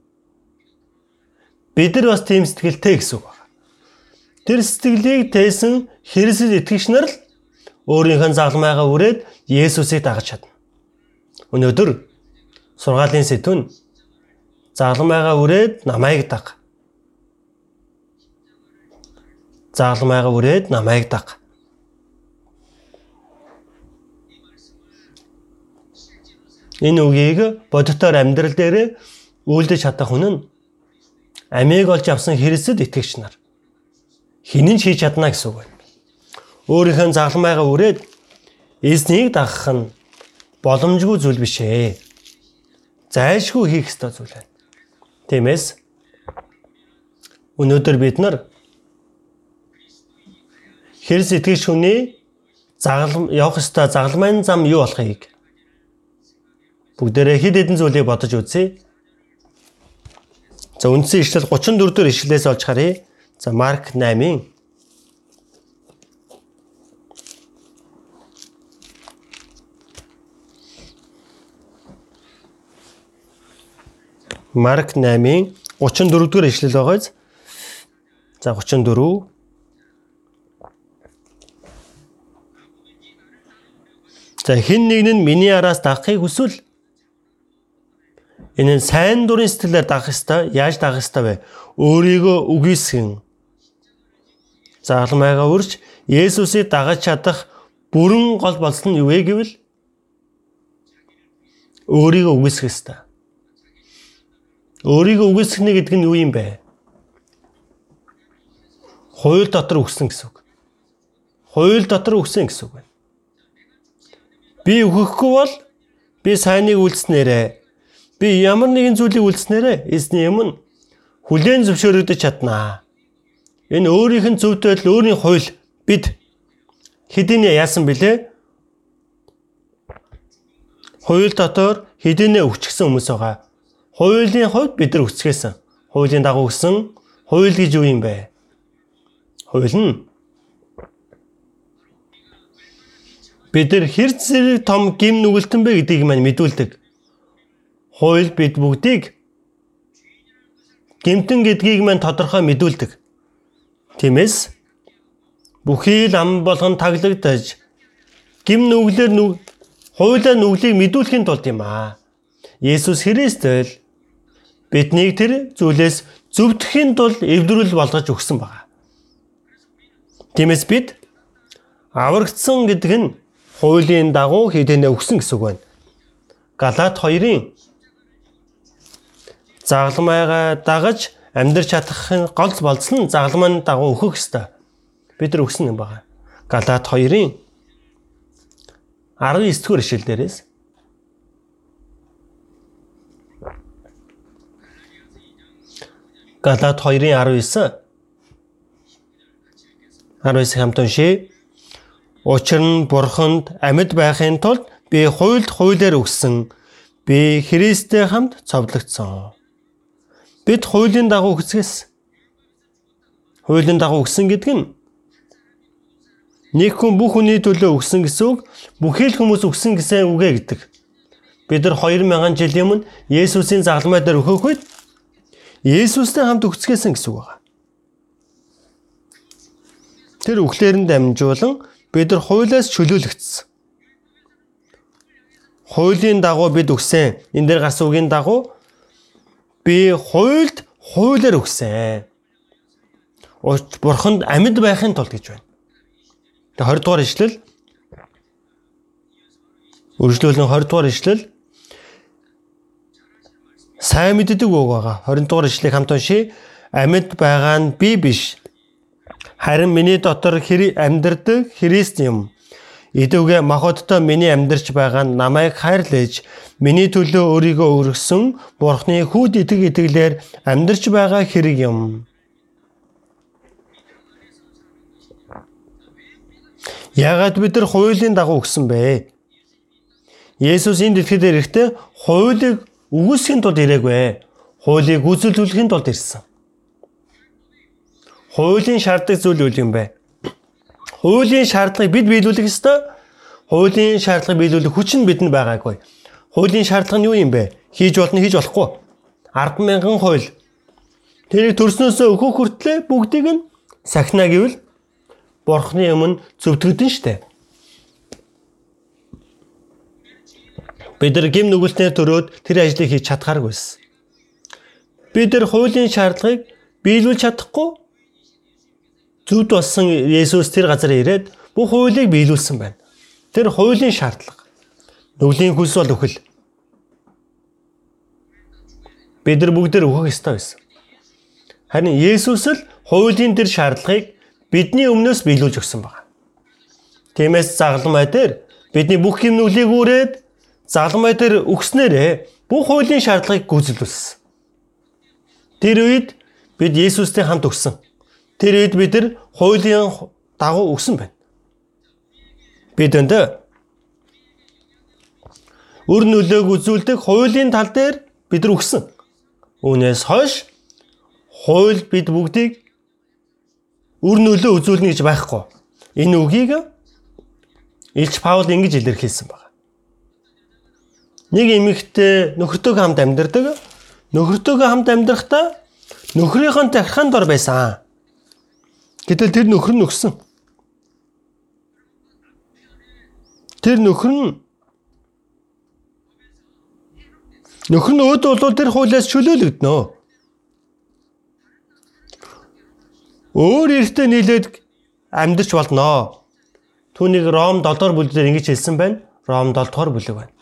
Бид нар бас тийм сэтгэлтэй гэсэн үг байна. Тэр сэтгэлийг тээсэн Христэд итгэгч нар л өөрийнхөө загламайгаа үрээд Есүсийг дагаж чадна. Өнөөдөр сургаалын сэдвүн загламайгаа үрээд намайг даг. Загламайгаа үрээд намайг даг. Энэ үгийг бодитоор амьдрал дээр үйлдэж чадах хүн нь амийг олж авсан Христэд итгэгч нар хинэн ч хийж чадна гэсэн үг байна. Өөрийнхөө загламайгаа үрээд эзнийг дагах нь боломжгүй зүйл биш ээ. Зайлшгүй хийх ёстой зүйл байна. Тиймээс өнөөдөр бид нар Христ итгэгч хүний загалм явах ёстой загалмайн зам юу болохыг бүгдээрээ хэд хэдэн зүйлийг бодож үзье. За үндсэн ишлэл 34 дэх ишлэлээс олж харъя. За Марк 8-ийн Марк 8-ийн 34 дугаар ишлэл байгааз. За 34 За хэн нэг нь миний араас дагахыг хүсвэл Энэ нь сайн дурын сэтгэлээр дагах ёстой. Яаж дагах ёстой вэ? Өөрийгөө үгүйсгэн. Загламайгаа үрж Есүсийг дагаж чадах бүрэн гол болсон нь юу вэ гэвэл өөрийгөө үгүйсгэх ёстой. Өөрийгөө үгүйсгэнэ гэдэг нь юу юм бэ? Хууль дотор өгсөн гэсэн үг. Хууль дотор өгсөн гэсэн үг байна. Би өгөхгүй бол би сайныг үйлснээрээ Би ямар нэгэн зүйлийг үлдснээрээ эзний юм нь хүлээн зөвшөөрөгдөж чаднаа. Энэ өөрийнх нь зөвтэй л өөрийн хууль бид хэдийнэ яасан бilé? Хууль дотор хэдийнэ өвчгсөн хүмүүс байгаа. Хуулийн хувьд бид нар өсгөөсөн. Хуулийн дагуу өссөн хууль гэж юу юм бэ? Хууль нь бид нар хэр зэрэг том гим нүгэлтэн бэ гэдгийг маань мэдүүлдэг хууль бид бүгдийг гэмтэн гэдгийг мань тодорхой мэдүүлдэг. Тиймээс бүхий л ам болгон таглагдаж гим нүглэр нүг хуйлаа нүглийг мэдүүлэхийн тулд юм аа. Есүс Христэл биднийг тэр зүйлээс зөвдөхийн тулд эвдрүүл болгож өгсөн байна. Тиймээс бид аврагдсан гэдэг нь хуулийн дагуу хэдэнэ өгсөн гэсэн үг байна. Галаат 2-ын загламайгаа дагаж амьдрч чадахын гол болцол нь загламын дагуу өөхөх ёстой. Бид нар өгсөн юм байна. Галаат 2-ын 19 дугаар ишлэл дээрээс Галаат 2-ын 19 19 хамт уншия. Учир нь бурханд амьд байхын тулд би хуйлд хуулиар өгсөн. Би Христтэй хамт цовдлогдсон. Бид хуулийн дагуу өгсгээс хуулийн дагуу өгсөн гэдэг нь Нэг хүн бүх хүний төлөө өгсөн гэсэн үг бүхий л хүмүүс өгсөн гэсэн үгэ гэдэг. Бид нар 2000 жилийн өмнө Есүсийн загламай дээр өгөх үед Есүстэй хамт өгцгээсэн гэсэн үг байна. Тэр үхлээрэнд дамжуулан бид нар хуулиас чөлөөлөгдсөн. Хуулийн дагуу бид өгсөн. Энэ дээр гарсан үгийн дагуу би хуйлд хуулиар өгсөн. Бурханд амьд байхын тулд гэж байна. Тэгээ 20 дугаар ишлэл үргэлжлүүлэн 20 дугаар ишлэл сайн мэддэг үг байгаа. 20 дугаар ишлэгийг хамт уншия. Амьд байгаа нь би биш. Харин миний дотор амьдрдаг Христ юм. Идэвгээ махбодтой миний амьдарч байгаа намайг хайрлаж миний төлөө өөрийгөө өргөсөн Бурхны хүүд итэг итгэлээр амьдарч байгаа хэрэг юм. Яагаад бид нар хуулийн дагуу өгсөн бэ? Есүс энэ дэлхийд ирэхдээ хуулийг үгүйсхийн тулд ирээгүй. Хуулийг гүйцэлдүүлэхийн тулд ирсэн. Хуулийн шаарддаг зүйл үл юм бэ? Хуулийн шаардлагыг бид биелүүлэх ёстой. Хуулийн шаардлагыг биелүүлэх хүч нь бидэнд байгаагүй. Хуулийн шаардлага нь юу юм бэ? Хийж болно, хийж болохгүй. 100000 хууль. Тэрийг төрснөөсөө өөхөх хүртлээр бүгдийг нь сахина гэвэл бурхны өмнө зөвдгөгдөн штэ. Бид нар гим нүгэлтээр төрөөд тэр ажлыг хийж чадхааргүйсэн. Бид нар хуулийн шаардлагыг биелүүлж чадахгүй зүвд болсон Есүс тэр газар ирээд бүх хуулийг биелүүлсэн байна. Тэр хуулийн шаардлага. Нүглийн хүс бол өхөл. Бид нар бүгд өгөх ёстой байсан. Харин Есүс л хуулийн тэр шаардлагыг бидний өмнөөс биелүүлж өгсөн байна. Тиймээс загламай дээр бидний бүх юм нүглийг үрээд загламай дээр өгснээрээ бүх хуулийн шаардлагыг гүйцэлдүүлсэн. Тэр үед бид Есүстэй хамт өгсөн. Тэр үед бид нар хуулийн дагуу өгсөн байна. Бид өндөө өр нөлөөг үзүүлдэг хуулийн тал дээр бид нар өгсөн. Үүнээс хойш хууль бид бүгдийг үр нөлөө үзүүлнэ гэж байхгүй. Энэ үгийг Илч Паул ингэж илэрхийлсэн байна. Нэг эмэгтэй нөхөртөөгөө хамт амьдардаг. Нөхөртөөгөө хамт амьдрахдаа нөхрийнхэн тархинд дор байсан. Гэтэл тэр нөхөр нь өгсөн. Тэр нөхөр нь нөхөр нь өөд бол тэр хуулиас чөлөөлөгднө. өөр эртээ нийлээд амьдарч болноо. Түүнийг Ром 7 дугаар бүлгээр ингэж хэлсэн байна. Ром 7 дугаар бүлэг байна.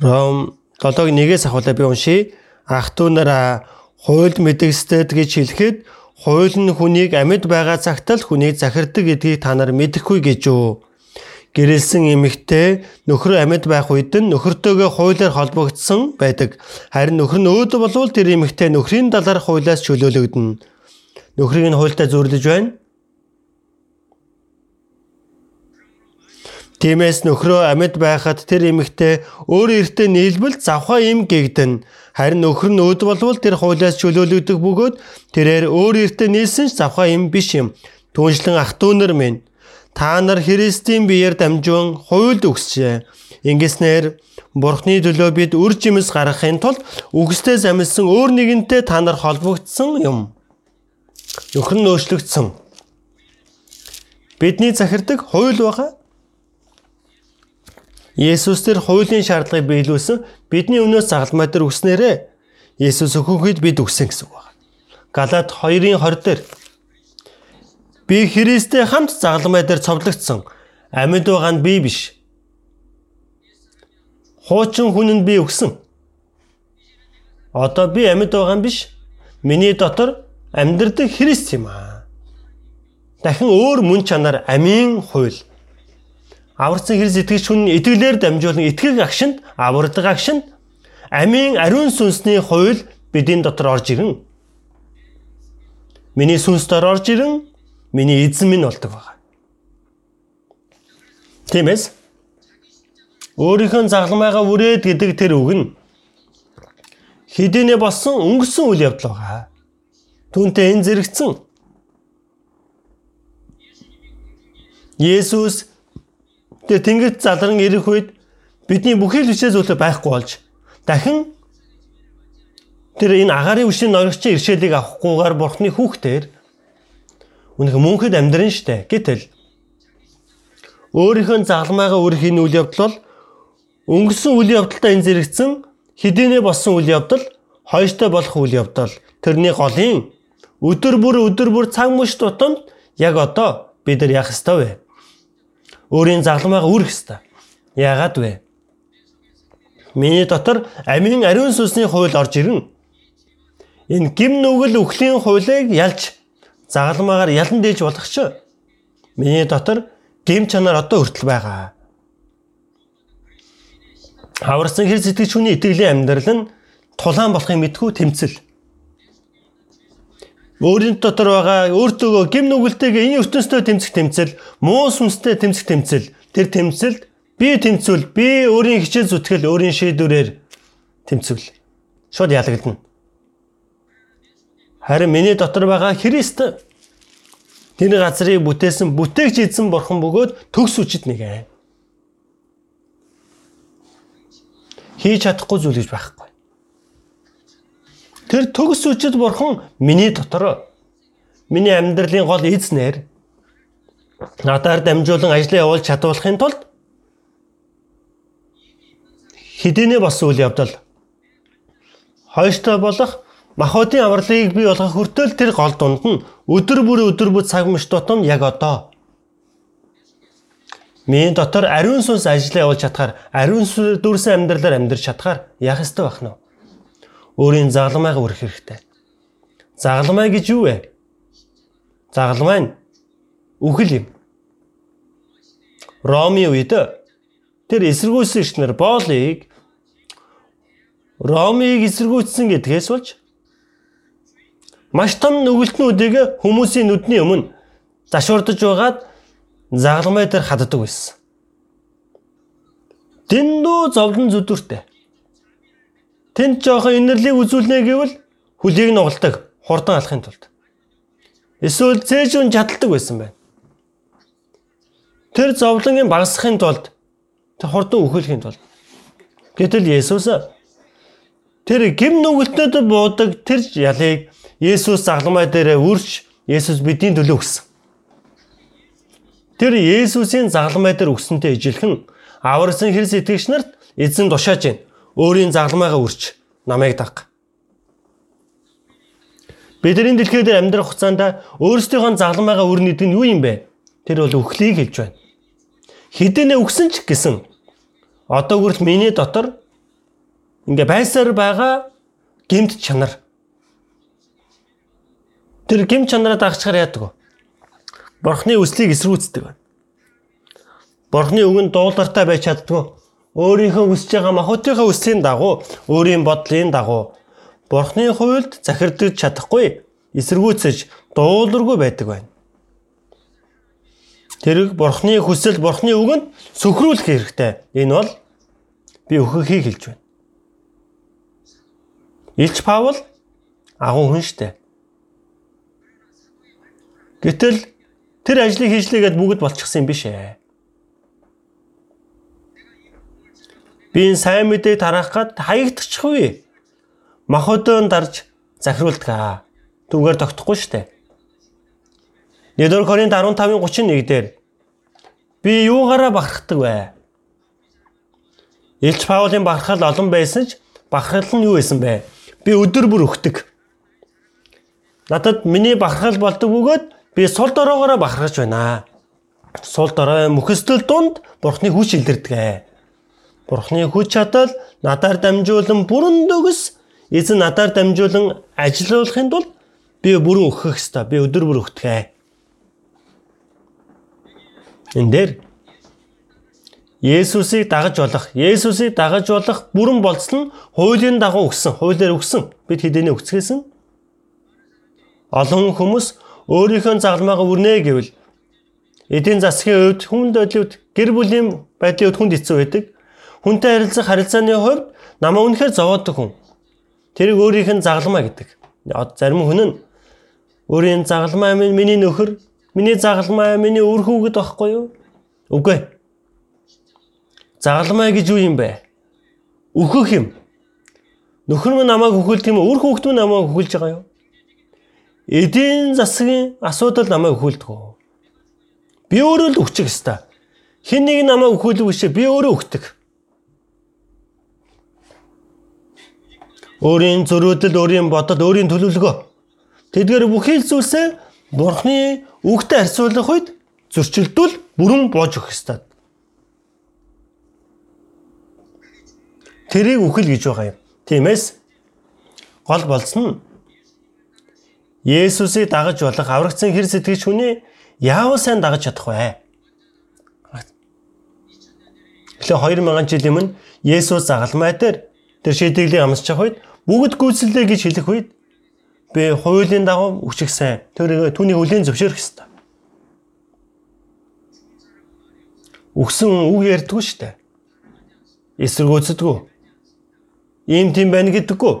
Ром 7-ыг нэгээс ахуулаа би уншия. Ах トゥ нараа хууль мэдгэстэд гэж хэлэхэд хууль нь хүнийг амьд байгаа цагт л хүнийг захирдаг гэдгийг та нар мэдэхгүй гэж юу? гэрэлсэн эмэгтэй нөхөр амьд байх үед нь нөхөртөөгөө хуулиар холбогдсон байдаг. Харин нөхөр нь өөдөө болвол тэр эмэгтэй нөхрийн далаар хуулиас чөлөөлөгдөнө. Нөхрийг нь хуультай зүйрлэж байна. Тиймээс нөхрөө амьд байхад тэр эмэгтэй өөр эртээ нийлбэл завхаа им гэгдэн. Харин нөхөр нь өөд болвол тэр хуулиас чөлөөлөгдөх бөгөөд тэрээр өөр эртээ нийлсэн ч завхаа им биш юм. Түүнчлэн ах トゥ нар минь та нар Христийн биеэр дамжуун хуйлд өгсчээ. Ингэснээр Бурхны төлөө бид үр жимс гаргахын тулд үгстэй замилсан өөр нэгэнтэй та нар холбогдсон юм. Нөхөр нь өөрчлөгдсөн. Бидний захирдаг хууль байгаа. Есүс тэр хуулийн шаардлагыг биелүүлсэн бидний өмнөөс загалмай дээр үснээрээ Есүс өгөхөд бид үгсэн гэсэн үг байна. Галаад 2-ын 20 дээр би Христтэй хамт загалмай дээр цовдлогдсон. Амьд байгаа нь би биш. Хуучин хүн нь би өгсөн. Одоо би амьд байгаа нь биш. Миний дотор амьдрдаг Христ юм аа. Дахин өөр мөн чанар амийн хууль аварцсан хэрэг сэтгэж хүн итгэлээр дамжуулан итгэх агшинд авардаг агшинд амийн ариун сүнсний хууль бидний дотор орж ирэн. Миний сүнс дор орж ирэн миний эзэн минь болдог байгаа. Тиймээс өөрийнхөө загламайгаа үрээд гэдэг тэр үг нь хэдийнэ болсон өнгөрсөн үйл явдал байгаа. Түүнтэй энэ зэрэгцэн Есүс Тэгээ тэнгит залран ирэх үед бидний бүхий л хүчээ зүйлээ байхгүй болж дахин тэр энэ агарын үшийн норигчийн иршээлийг авахгүйгээр бурхны хүүхдээр үнэх мөнхөд амьдрын штэ гэтэл өөрийнхөө загламайгаа өрх энэ үйл явдал бол өнгөрсөн үйл явдалтай энэ зэрэгцэн хэдийнэ болсон үйл явдал хойштой болох үйл явдал тэрний голын өдөр бүр өдөр бүр цаг мөч тутамд яг одоо бид нар яах ёстой вэ? Өөрийн загламайгаа үрэх ёстой. Яагаад вэ? Миний дотор амийн ариун сүнсний хууль орж ирэн. Энэ гим нүгэл үхлийн хуулийг ялж загламаагаар ялан дээж болох ч миний дотор гим чанар одоо хүртэл байгаа. Хаварсан хэр сэтгэж хүний итгэлийн амьдрал нь тулаан болохыг мэдгүй тэмцэл. Өөрийн дотор байгаа өөртөөгөө гим нүгэлтэйгээ энэ ертөнцийн тэмцэх тэмцэл, муу сүнстэй тэмцэх тэмцэл. Тэр тэмцэлд би тэмцвэл би өөрийн хичээл зүтгэл, өөрийн шийдвэрээр тэмцвэл шууд ялагдана. Харин миний дотор байгаа Христ тэр газрыг бүтээсэн, бүтээгч эзэн бурхан бөгөөд төгс үчид нэгэ. Хийж чадахгүй зүйл гэж байхгүй. Тэр төгс үчид бурхан миний дотор миний амьдралын гол эзнэр надаар дамжуулан ажлаа явуулж чадуулахын тулд хэдийнэ болсон үйл явдал. Хойштой болох махбодын авралыг бий болгох хүртэл тэр гол дунд нь өдөр бүр өдөр бүр цаг мөч тутам яг одоо. Миний дотор ариун сүнс ажиллаа явуулж чадхаар ариун дүрсэн амьдралаар амьдарч чадхаар яах ёстой байх нь өөрийн загламайгаа өрөх хэрэгтэй. Загламай гэж юу вэ? Загламай нь үхэл юм. Роми үед тэр эсэргүүцсэн шнэр боолыг Ромиг эсэргүүцсэн гэдгээс болж маш том нүгэлтнүүдийг хүмүүсийн нүдний өмнө зашуурдаж байгаад загламай дээр хаддаг байсан. Дэндүү зовлон зүдүртэй. Тэнд жоохон инэрлийг үзүүлнэ гэвэл хөлийг нугалдаг хурдан алахын тулд. Эсвэл цээжүүн чадалдаг байсан байна. Тэр зовлонгийн багасхын тулд тэр хурдан өхөөлөхийн тулд. Гэтэл Есүс тэр гим нүгэлтэд буудаг тэр ялыг Есүс загламай дээрээ үрж Есүс бидний төлөө өгсөн. Тэр Есүсийн загламай дээр өгсөнтэй ижилхэн аварсан хэрс итгэгч нарт эзэн тушааж байна өөрийн загламайгаа үрч намайг даг. Бидний дэлхий дээр амьдрах хугацаанд өөрсдийнхөө загламайгаа өрнө гэдэг нь юу юм бэ? Тэр бол үхлийг хэлж байна. Хэдэнэ үгсэн ч гэсэн одоо хүртэл миний дотор ингээ байсаар байгаа гемт чанар. Тэр гемт чанараа дагчаар яадаг вэ? Бурхны үслийг эсрүүцдэг байна. Бурхны үгэнд дуулаартай байж чаддгүй өөрийнхөө хүсэж байгаа махбодынхаа хүслийн дагуу өөрийн бодлын дагуу Бурхны хуйлд захирдж чадахгүй эсэргүүцэж дуулуургүй байдаг байна. Тэрэг Бурхны хүсэл Бурхны үгэнд сөхрүүлэх хэрэгтэй. Энэ бол би өхөхийг хэлж байна. Илч Паул агуу хүн штэ. Гэтэл тэр ажлыг хийжлээгээд бүгд болчихсон юм биш ээ. Би энэ сайн мэдээг тараах гад хаягдчихгүй. Махотон дарж захируулдаг. Түгээр тогтохгүй штэ. Нэгдүгээр Коринт 15-ын 31 дээр би юугаараа бахархдаг вэ? Илч Паулын бахархал олон байсан ч бахархал нь юу байсан бэ? Би өдөр бүр өгдөг. Надад миний бахархал болдог бөгөөд би сул дороогоороо бахархаж байна. Сул дорой мөхөстөл дунд бурхны хүч илэрдэг. Бурхны хүч чадал надаар дамжуулан бүрэн дөгс эзэн надаар дамжуулан ажилуулахын тулд би бүрэн өгөх ёстой. Би өдөр бүр өгдөг. Энд дээр Есүсийг дагаж болох, Есүсийг дагаж болох бүрэн болцол нь хуулийн дагуу өгсөн, хуулиар өгсөн. Бид хэдийнэ өгцгээсэн. Олон хүмүүс өөрийнхөө загламаагаа үрнэ гэвэл эдийн засгийн хувьд хүнд байдлууд гэр бүлийн байдлын хувьд хүнд хэцүү байдаг. Хүнтэй харилцах харилцааны хувьд намаа үнэхээр зовоодог хүн. Тэрийг өөрийнх нь загламаа гэдэг. Зарим хүн нь өөрийн загламаа минь миний нөхөр, миний загламаа миний үр хүүхэд байхгүй юу? Үгүй ээ Загалмай гэж юу юм бэ? Өөхөх юм. Нөхөр минь намайг өхүүлдэг юм уу? Үр хүүхэд минь намайг өхүүлж байгаа юу? Эдийн засгийн асуудал намайг өхүүлдэг үү? Би өөрөө л өгчих ёстой. Хин нэг намайг өхүүлэх биш би өөрөө өгдөг. Өөрийн зөрөөдөл, өөрийн бодол, өөрийн төлөвлөгөө. Тэдгээр бүхий л зүйлсээ Бурхны үгтэй харьцуулах үед зөрчилдөл бүрэн боож өгөх ёстой. Тэрийг үхэл гэж байгаа юм. Тиймээс гол болсон нь Есүсийг дагаж болох аврагцсан хэр сэтгэж хүний яавал сайн дагаж чадах вэ? Эхлээ 2000 жил өмнө Есүс загалмай дээр тэр шийдэглийг амсчих үед бүгд гүйцэлдэ гэж хэлэх үед би хуулийн дагуу сайн тэр түүний үлийн зөвшөөрөх ёстой. Үгсэн үг ярьдгүй шүү дээ. Эсэргүүцдэггүй ийм тийм байна гэдэггүй.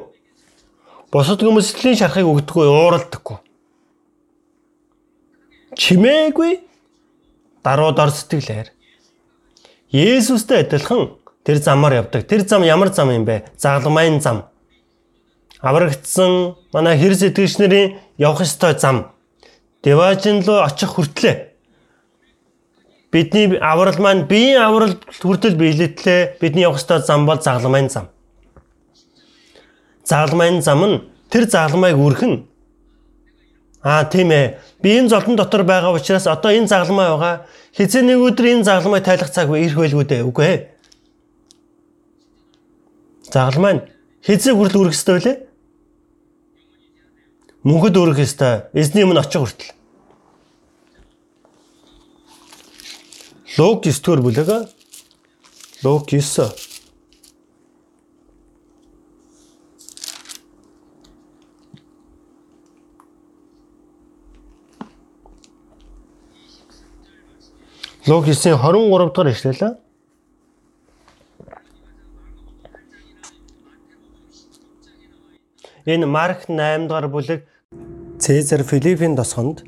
Босод хүмүүсийн шарахыг өгдөггүй, ууралдаггүй. Чимээгүй даруу дор сэтгэлээр Есүстэй адилхан тэр замаар явдаг. Тэр зам ямар зам юм бэ? Загламайн зам. Аврагдсан манай хэр сэтгэгч нарын явах ёстой зам. Деважин руу очих хүртлээ. Бидний аврал маань биеийн аврал хүртэл биелэлтлээ. Бидний явах ёстой зам бол загламайн зам загалмайн зам нь тэр загалмайг үрхэн Аа тийм ээ. Би энэ золтон дотор байгаа учраас одоо энэ загалмай байгаа. Хизээ нэг өдөр энэ загалмай тайлах цаг ирэх байлгүй дээ. Үгүй ээ. Загалмай нь хизээ хүртэл ёстой вэ? Мөнхөд үрэх ёстой. Эзний өмнө очих хүртэл. Луг 9 дугаар бүлэг. Луг 9 Луг 9-ийн 23 дахь ишлэлээ. Энэ Марк 8 дахь бүлэг Цезар Филиппийн тосгонд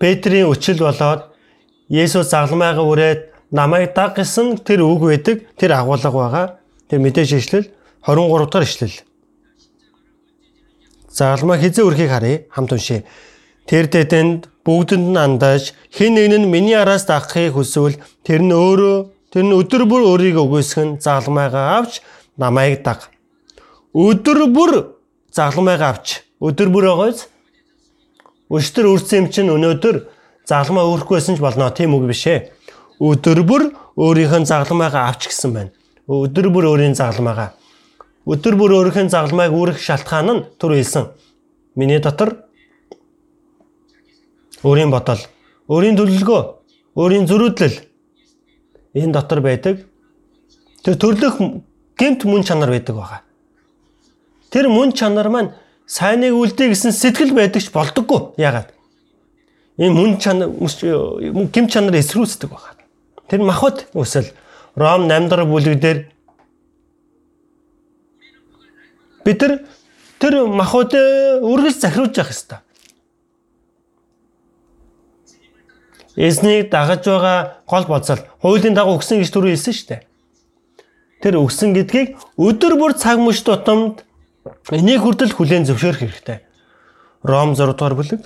Петрийн өчил болоод Есүс загламайгаа үрээд намайг даг гэсэн тэр үг байдаг. Тэр агуулга байгаа. Тэр мэдээж ишлэл 23 дахь ишлэл. Загламаа хизээ үрхийг харъя. Хамт уншъя. Тэр дэдэнд бүгдэнд нь андаж хэн нэг нь миний араас дагахыг хүсвэл тэр нь өөрөө тэр нь өдөр бүр өөрийгөө үгүйсгэн загламайгаа авч намайг даг. Өдөр бүр загламайгаа авч өдөр бүр байгаач. Өчтөр үрцэн юм чинь өнөөдөр загламаа өөрөхгүй байсан ч болно тийм үг биш ээ. Өдөр бүр өөрийнхөө загламайгаа авч гисэн байна. Өдөр бүр өөрийн загламайгаа өдөр бүр өөрийнхөө загламайг үүрэх шалтгаан нь түр хэлсэн. Миний дотор өөрийн бодол, өөрийн төлөвлөгөө, өөрийн зөрүүдлэл энэ дотор байдаг. Тэр төрлөх гэмт мөн чанар байдаг байгаа. Тэр мөн чанар маань сайныг үлдээ гэсэн сэтгэл байдаг ч болдоггүй. Яагаад? Энэ мөн чанар гэмт чанар эсрүүцдэг байгаа. Тэр махад үсэл Ром 8 дахь бүлэг дээр бид тэр тэр махад үргэлж захируулж явах хэрэгтэй. эзнийг дагаж байгаа гол бодсол хуулийн дагуу өгсөн гэж түрүү хэлсэн шүү дээ. Тэр өгсөн гэдгийг өдөр бүр цаг мөч тутамд энийг хүртэл хүлээн зөвшөөрөх хэрэгтэй. Ром 6 дугаар бүлэг.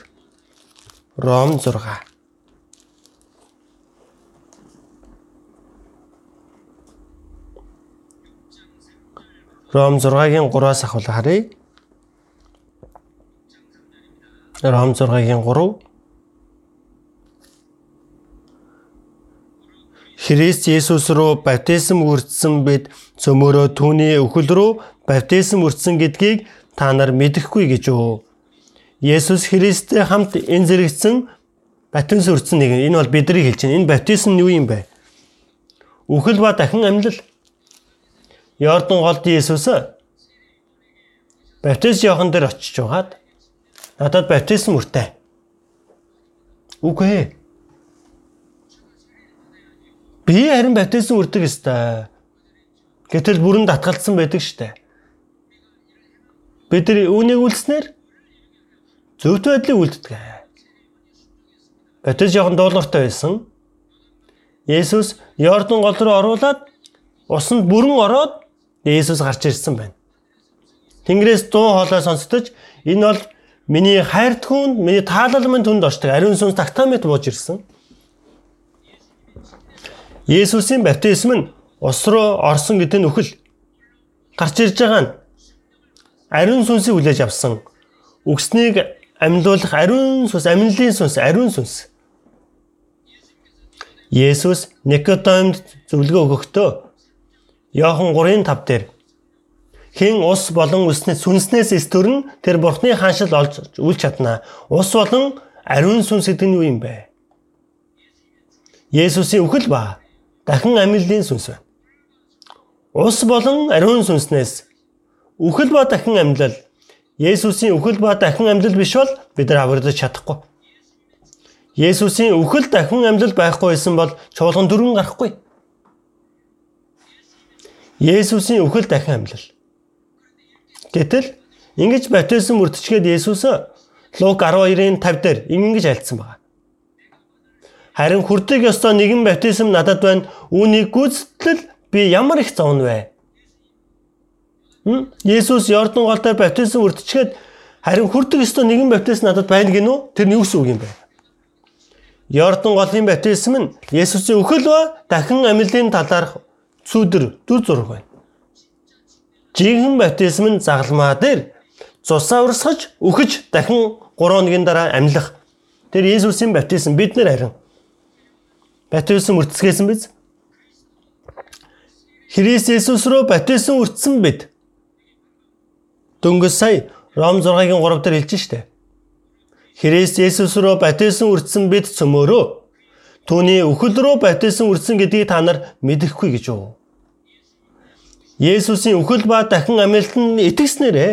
Ром 6. Ром 6-гийн 3-аас ахвал харъя. Ром 6-гийн 3 Христ Есүс рүү баптизм үрдсэн бид цөмөрөө түүний өхөл рүү баптизм үрдсэн гэдгийг та нар мэдэхгүй гэж үү. Есүс Христтэй хамт энэ зэрэгцэн баптизм үрдсэн нэг энэ бол бидний хэлж байна. Энэ баптизм нь юу юм бэ? Үхэл ба дахин амьлал. Йордан голд Есүс баптизм явахан дээр очиж байгаад надад баптизм үртэй. Үгүй ээ Би харин баптизм үрдэг өстой. Гэтэл бүрэн татгалцсан байдаг штэ. Бид нар үүнийг үлдснээр зөвхт байдлыг үлддэг. Баптизм жоохон дуулууртай байсан. Есүс Йордан гол руу оруулаад усанд бүрэн ороод Есүс гарч ирсэн байна. Тэнгэрээс дуу хоолой сонсдож энэ бол миний хайрт хүн, миний таалал минь түнд орчдөг. Ариун сүнс тагтаамт бууж ирсэн. Есүсийн баптизм нь ус руу орсон гэдэг нь үхэл гарч ирж байгаа нь ариун сүнсийг хүлээж авсан. Үгснийг амьлуулах ариун сүнс, амьлын сүнс, ариун сүнс. Есүс Никодимд зөвлөгөө өгөхдөө Иохан 3:5 дээр хэн ус болон үснээс сүнснээс эс төрн тэр бурхны хааншил олж үл чадна. Ус болон ариун сүнс гэдэг нь юу юм бэ? Есүсийн үхэл ба дахин амьлын сүнс байна. Ус болон ариун сүнснээс үхэл ба дахин амьлал Есүсийн үхэл ба дахин амьлал биш бол бид нар аврагдаж чадахгүй. Есүсийн үхэл дахин амьлал байхгүй байсан бол чуулган дөрвөн гарахгүй. Есүсийн үхэл дахин амьлал. Гэтэл ингэж баптизм үрдчихэд Есүс Лук 12-ын 50 дээр ингэж альцсан байна. Харин хүрдэг ёстой нэгэн баптизм надад байна. Үүнийг гүйцэтгэл би ямар их зовно вэ? Есүс Йордан голтой баптизм өртчихэд харин хүрдэг ёстой нэгэн баптизм надад байна гинүү? Тэр нь юу гэсэн үг юм бэ? Йордан голын баптизм нь Есүсийн үхэл ба дахин амьлын талаарх цүүдэр дүр зураг байна. Жинхэнэ баптизм нь загалмаа дээр цусаа урсгаж үхэж дахин 3 өдрийн дараа амьлах. Тэр Есүсийн баптизм бид нар харин Баптизм үрдэсгээсэн биз? Христ Есүс рүү баптизм үрдсэн бид. Дөнгөж сая Ром 6-гийн 3 дээр хэлж штэ. Христ Есүс рүү баптизм үрдсэн бид цөмөөрөө түүний үхэл рүү баптизм үрдсэн гэдгийг та нар мэдэхгүй гэж юу? Есүсийн үхэл ба дахин амьлалтанд итгэснээрээ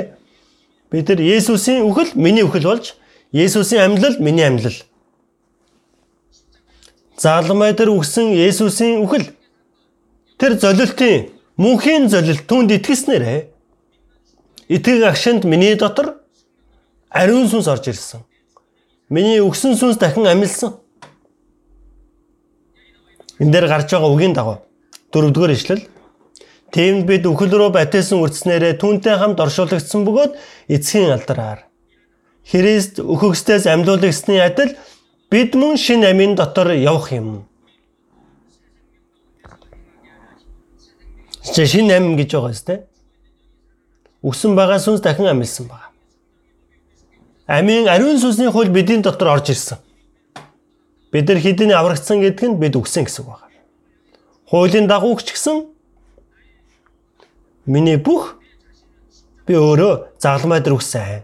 бид нар Есүсийн үхэл миний үхэл болж Есүсийн амьлал миний амьлал Заалмай дээр үгсэн Есүсийн үхэл тэр золилтын мөнхийн золилт түнд итгэснээрээ итгэг агшинд миний дотор ариун сүнс орж ирсэн. Миний өгсөн сүнс дахин амилсан. Энд дээр гарч байгаа үгийн дагуу дөрөвдүгээр ишлэл Тэмд бид үхэл рүү батайсан үрдснээрээ түүнтэй хамт оршуулгдсан бөгөөд эцгийн алдараар Христ өөхөкстөөс амьлуулагдсны адил бид мөн шин амийн дотор явах юм. Чи шин ам гэж байгаа юм тест. Үгсэн байгаа сүнс дахин амилсан байна. Амийн ариун сүнсний хууль бидний дотор орж ирсэн. Бид нар хэдийн аврагдсан гэдг нь бид үгсэн гэсэн үг байна. Хуулийн дагуу ч гэсэн миний бүх би өөрөө загламай дээр үгсэн.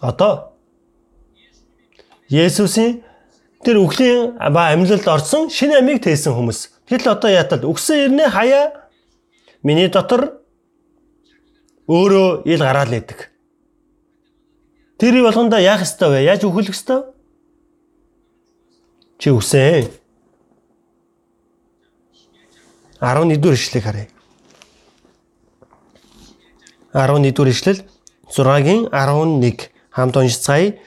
Одоо Есүсийн тэр үхлийн ба амьлалд орсон шинэ амийг тээсэн хүмүүс. Тэгэл одоо яатал үгсэн ирнэ хаяа миний дотор өөрөө ил гараал идэг. Тэр болгонда яах ёстой вэ? Яаж үхэлэх ёстой? Чи үсэн. 11 дэх ишлэгийг харъя. 11 дэх ишлэл 6-гийн 11 хамт уншицгаая.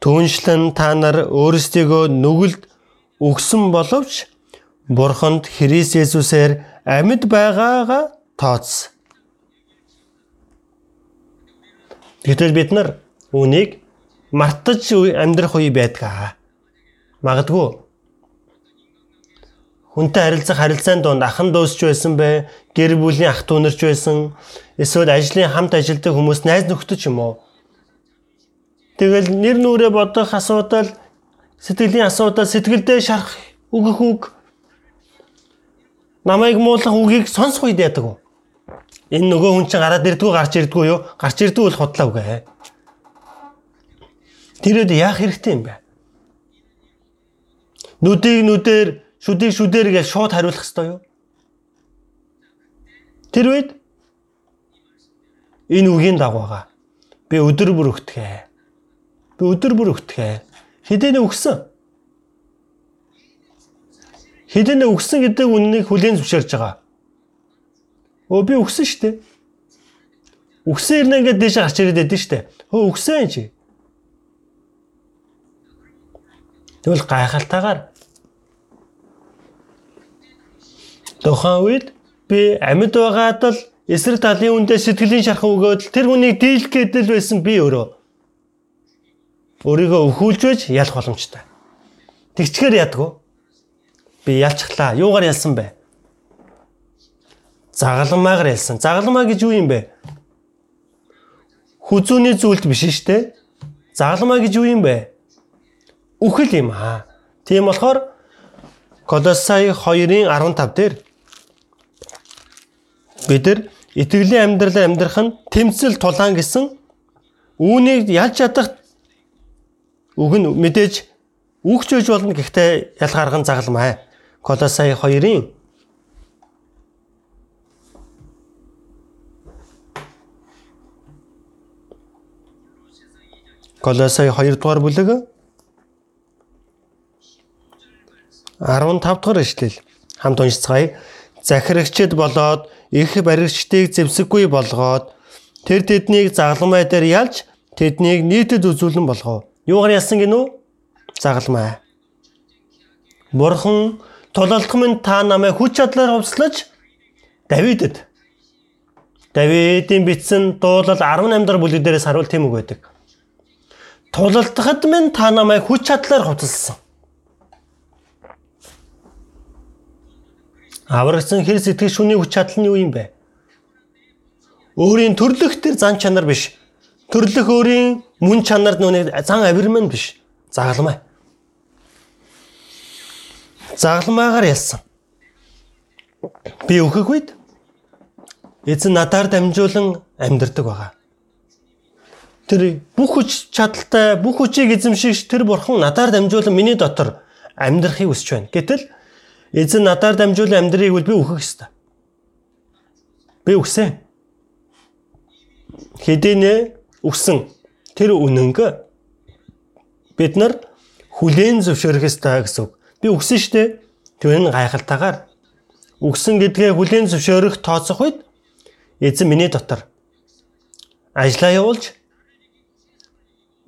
Түүнчлэн та нар өөрсдийгөө нүгэлд өгсөн боловч Бурханд Христ Есүсээр амьд байгаагаа тооцсон. Гэтэл бид нар үүнийг мартаж амьдрах үе байдгаа. Магадгүй хүнтэй харилцах харилцаанд донд ахан дуусч байсан бай, гэр бүлийн ах トゥ унарч байсан, эсвэл ажлын хамт ажилладаг хүмүүс найз нөхдөд юм уу? Тэгэл нэр нүрээ бодох асуудал, сэтгэлийн асуудал, сэтгэлдээ шарах үгэх үг намайг муулах үгийг сонсох үед яадаг вэ? Энэ нөгөө хүн чинь гараад ирдгүү гарч ирдгүү юу? Гарч ирдгүү бол худлаа үгэ. Тэрөд яах хэрэгтэй юм бэ? Нүдийг нүдээр шүдийг шүдээр гэж шууд хариулах ёстой юу? Тэр үед энэ үгийн дагуу байгаа. Би өдөр бүр өгтгөө. Би өдөр бүр өгтгөө. Хэдэнэ өгсөн? Хэдэнэ өгсөн гэдэг үннийг хүлээн зөвшөөрж байгаа. Өө би өгсөн шүү дээ. Өгсөн ирнэ ингээд дээш гарч ирээд байдэн шүү дээ. Хөө өгсөн чи. Тэгвэл гайхалтайгаар Тухайн үед би амьд байгаад л эсрэг талын үндэ сэтгэлийн шархан өгөөд тэр хүнийг дийлэх гэдэл байсан би өөрөө. Өөрийгөө өхүүлж байж ялах боломжтой. Тэгчгээр ядгүй. Би ялчглаа. Юугаар ялсан бэ? Загалмаагаар ялсан. Загалмаа гэж юу юм бэ? Хүзүүний зүйлд биш шүү дээ. Загалмаа гэж юу юм бэ? Үхэл юм аа. Тийм болохоор Колосай 2-ын 15 дээр бид нар итгэлийн амьдралаар амьдрах нь тэмцэл тулаан гэсэн үүнийг ялж чадах үг нь мэдээж үгч байж болно гэхдээ ялгарган загалмай. Колосай 2-ын Колосай 2 дугаар бүлэг 15 дахь эшлэл хамт уншицгаая. Захирагчд болоод их баригчдыг зэвсэггүй болгоод тэр тэднийг загалмай дээр ялж тэднийг нийтэд үзүүлэн болгов. Юугаар ялсан гинүү? Загалмай. Бурхан тулалдах минь та намайг хүч чадлаар хувцлаж Давидэд Давидын бичсэн дуулал 18 дахь бүлэг дээрээс харуул тийм үг байдаг. Тулалдахад минь та намайг хүч чадлаар хувцалсан. Аврагсан хэр сэтгэл шүний хүч чадал нь юу юм бэ? Өөрийн төрлөх төр зан чанар биш. Төрлөх өөрийн мөн чанард нүг зан авирман биш. Загалмай. Загалмаагаар ялсан. Би өөхөх үед эзэн надаар дамжуулан амьдардаг байгаа. Тэр бүх хүч чадалтай, бүх хүчийг эзэмшигч тэр бурхан надаар дамжуулан миний дотор амьдрахыг хүсэж байна. Гэтэл Эзэн надаар дамжуулан амьдрыг бол би өөхөх ёстой. Би өгсөн. Хэдийнэ өгсөн тэр үнэнг бид нар хүлээн зөвшөөрөх ёстой гэсэн үг. Би өгсөн штэ. Тэр нь гайхалтайгаар өгсөн гэдгээ хүлээн зөвшөөрөх тооцох үед эзэн миний дотор ажиллаа явуулж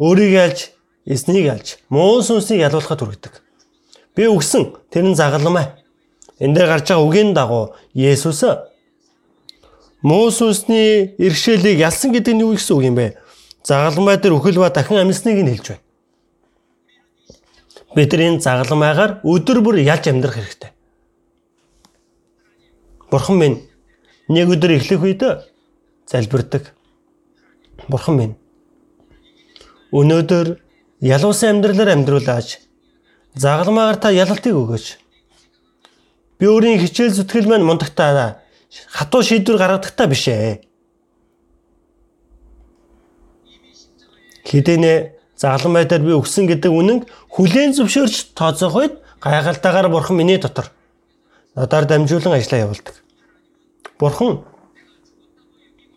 өөрийг ялж эзнийг ялж муу сүнсийг ялуулахад хүргэдэг. Би өгсөн тэр нь загалмай. Энд дээр гарч байгаа үгийн дагуу Есүс муу сүнсний иргэшээлийг ялсан гэдэг нь юу гэсэн үг юм бэ? Загалмай дээр өхөл ба дахин амьсныг нь хэлж байна. Бид нар энэ загалмайгаар өдөр бүр ялж амьдрах хэрэгтэй. Бурхан минь нэг өдөр эхлэх үед залбирдаг. Бурхан минь өнөөдөр ялуусан амьдралаар амьдруулаач Загалмаагаар та ялалтыг өгөөч. Би өөрийн хичээл зүтгэл маань мундагтаа хатуу шийдвэр гаргадагтаа биш ээ. Хэдийнэ загалмай дээр би өгсөн гэдэг үнэнг хүлээн зөвшөөрч тооцоох үед гайхалтайгаар бурхан миний дотор надаар дамжуулан ажиллаа явуулдаг. Бурхан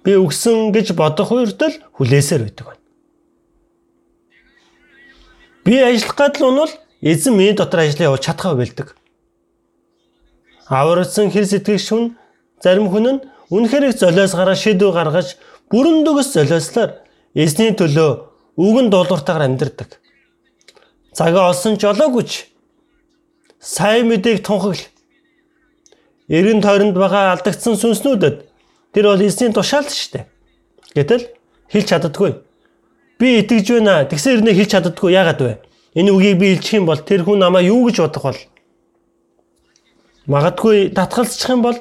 би өгсөн гэж бодох үед л хүлээсээр байдаг байна. Би ажиллах гадал унвал эзэн миний дотор ажлаа явуулж чадхаа бэлдэг. Аварсан хэр сэтгэгч хүн зарим хүн нь үнэхээр их золиос гараа шийдвэр гаргаж бүрэн дөгс золиослоор эзний төлөө үгэн дуулууртаагаар амьдэрдэг. Цагаа олсон ч олоогүйч сайн мэдээг тунхагл. Эргэн тойронд байгаа алдагдсан сүнснүүдэд тэр бол эзний тушаал шүү дээ. Гэтэл хэлж чаддаггүй. Би итгэж байна. Тэгсэн хэрнээ хэлж чаддаггүй. Яагаад вэ? Энэ үгийг би хэлчих юм бол тэр хүн намаа юу гэж бодох бол магадгүй татгалзчих юм бол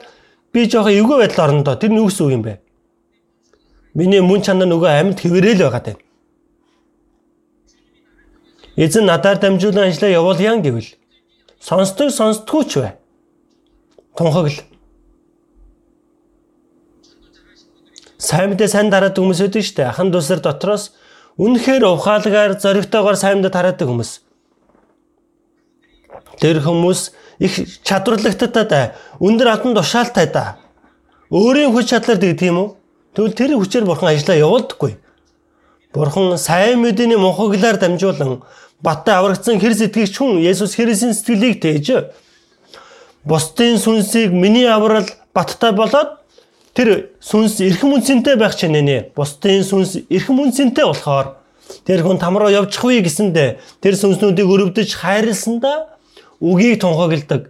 би жоохон эвгүй байдал орно доо. Тэр нь юу гэсэн үг юм бэ? Миний мөн чанар нөгөө амьд хэврээл байгаа тань. Эзэн надаар дамжуулан ажиллаа явуулъя гэвэл сонсдог сонсдгүй ч бай. Тунхагл. Сайн мэдээ сайн дараадаг хүмүүс өдөө штэ. Ахан дусар дотроос үнэхээр ухаалгаар зоригтойгоор сайн мэдээ тараадаг хүмүүс. Тэр хүмүүс их чадварлагттай өндөр албан тушаалтай да. Өөрийн хүч чадлаар дэгдэг юм уу? Тэгвэл тэр хүчээр бурхан ажиллаа явуулдаггүй. Бурхан сайн мэдээний мунхаглаар дамжуулан баттай аврагдсан хэр сэтгэгч хүн Есүс Христийн сэтгэлийг тээж бусдын сүнсийг миний аврал баттай болоод тэр сүнс эрхэм үнцэнтэй байх чинь нэ. Бусдын сүнс эрхэм үнцэнтэй болохоор тэр хүн там руу явчихвээ гэсэндэ тэр сүнснүүдийг өрөвдөж хайрласандаа үгийг тунхагладаг.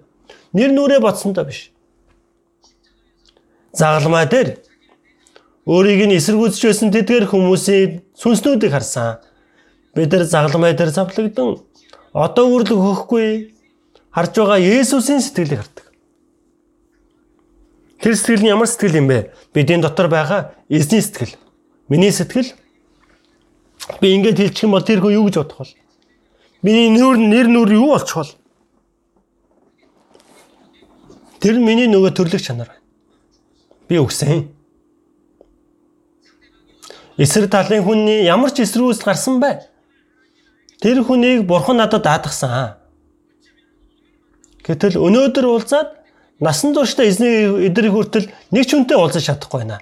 Нэр нүрээ бодсондоо биш. Загалмай дээр Өөрийг нь эсэргүүцэж байсан тэдгээр хүмүүсийн сүнснүүдийг харсан. Бид нар загламай дээр завлагдсан. Одоо үрлэг хөхгүй харж байгаа Есүсийн сэтгэлийг хардаг. Тэр сэтгэл нь ямар сэтгэл юм бэ? Бидний дотор байгаа эзний сэтгэл. Миний сэтгэл. Би ингэж хэлчих юм бол тэр хүн юу гэж бодох вэ? Миний нүүр нэр нүр юу болчих вэ? Тэр миний нөгөө төрлөх чанар. Би өгсөн. Эсрэг талын хүний ямар ч эсрүүс гарсан бай. Тэр хүнийг бурхан надад даатгсан. Гэтэл өнөөдөр уулзаад насан туршдаа эзний эдрийг хүртэл нэг ч үнтэй уулзах чадахгүй байна.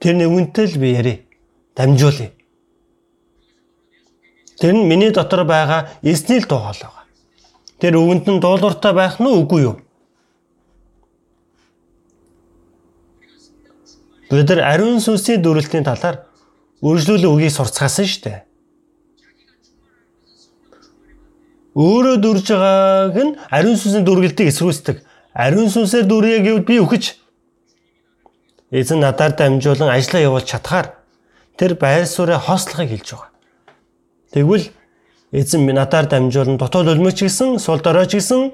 Тэрний үнтэй л би ярив. Дамжуулъя. Тэр нь миний дотор байгаа эзний л дуу хоолой байгаа. Тэр өвөнд нь дуулууртай байх нь үгүй юу? Бид нар ариун сүнсийн дүрэлтийн талаар үргэлжлүүлэн үгийг сурцгаасан шүү дээ. Өөрөө дүрж байгааг нь ариун сүнсийн дүргэлтийг эсрүүцдэг. Ариун сүнсээр дүрье гэвэл би үхэж эзэн надаар дамжуулан ажиллаа явуулж чадхаар тэр байр суурь хоослохыг хэлж байгаа. Тэгвэл эзэн минь надаар дамжуулан дотоод өлмөч гисэн, сул доройч гисэн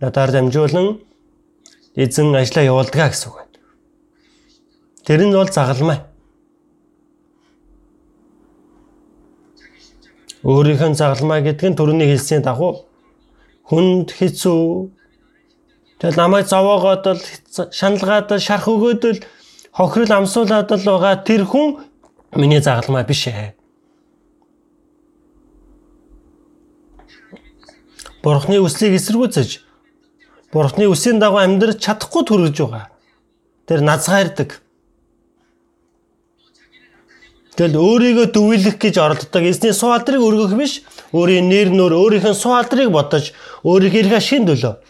надаар дамжуулан эзэн ажиллаа явуулдгаа гэсэн үг. Тэр нь бол загалмай. Өөрийнх нь загалмай гэдэг нь төрөний хэлсний дагуу хүнд хэцүү Тэгэл намайг зовоогоод л шаналгаад шарх өгөөд л хохирол амсуулаад л байгаа тэр хүн миний загалмай биш ээ. Бурхны үслийг эсэргүүцэж Бурхны үсийн дагуу амьдрах чадахгүй төрөж байгаа. Тэр назгаардаг. Тэгэл өөрийгөө дүвэлэх гэж оролддог. Эзний суу алдрыг өргөх биш. Өөрийн нэр нөр өөрийнх нь суу алдрыг бодож өөрийнхөө шин төлөө.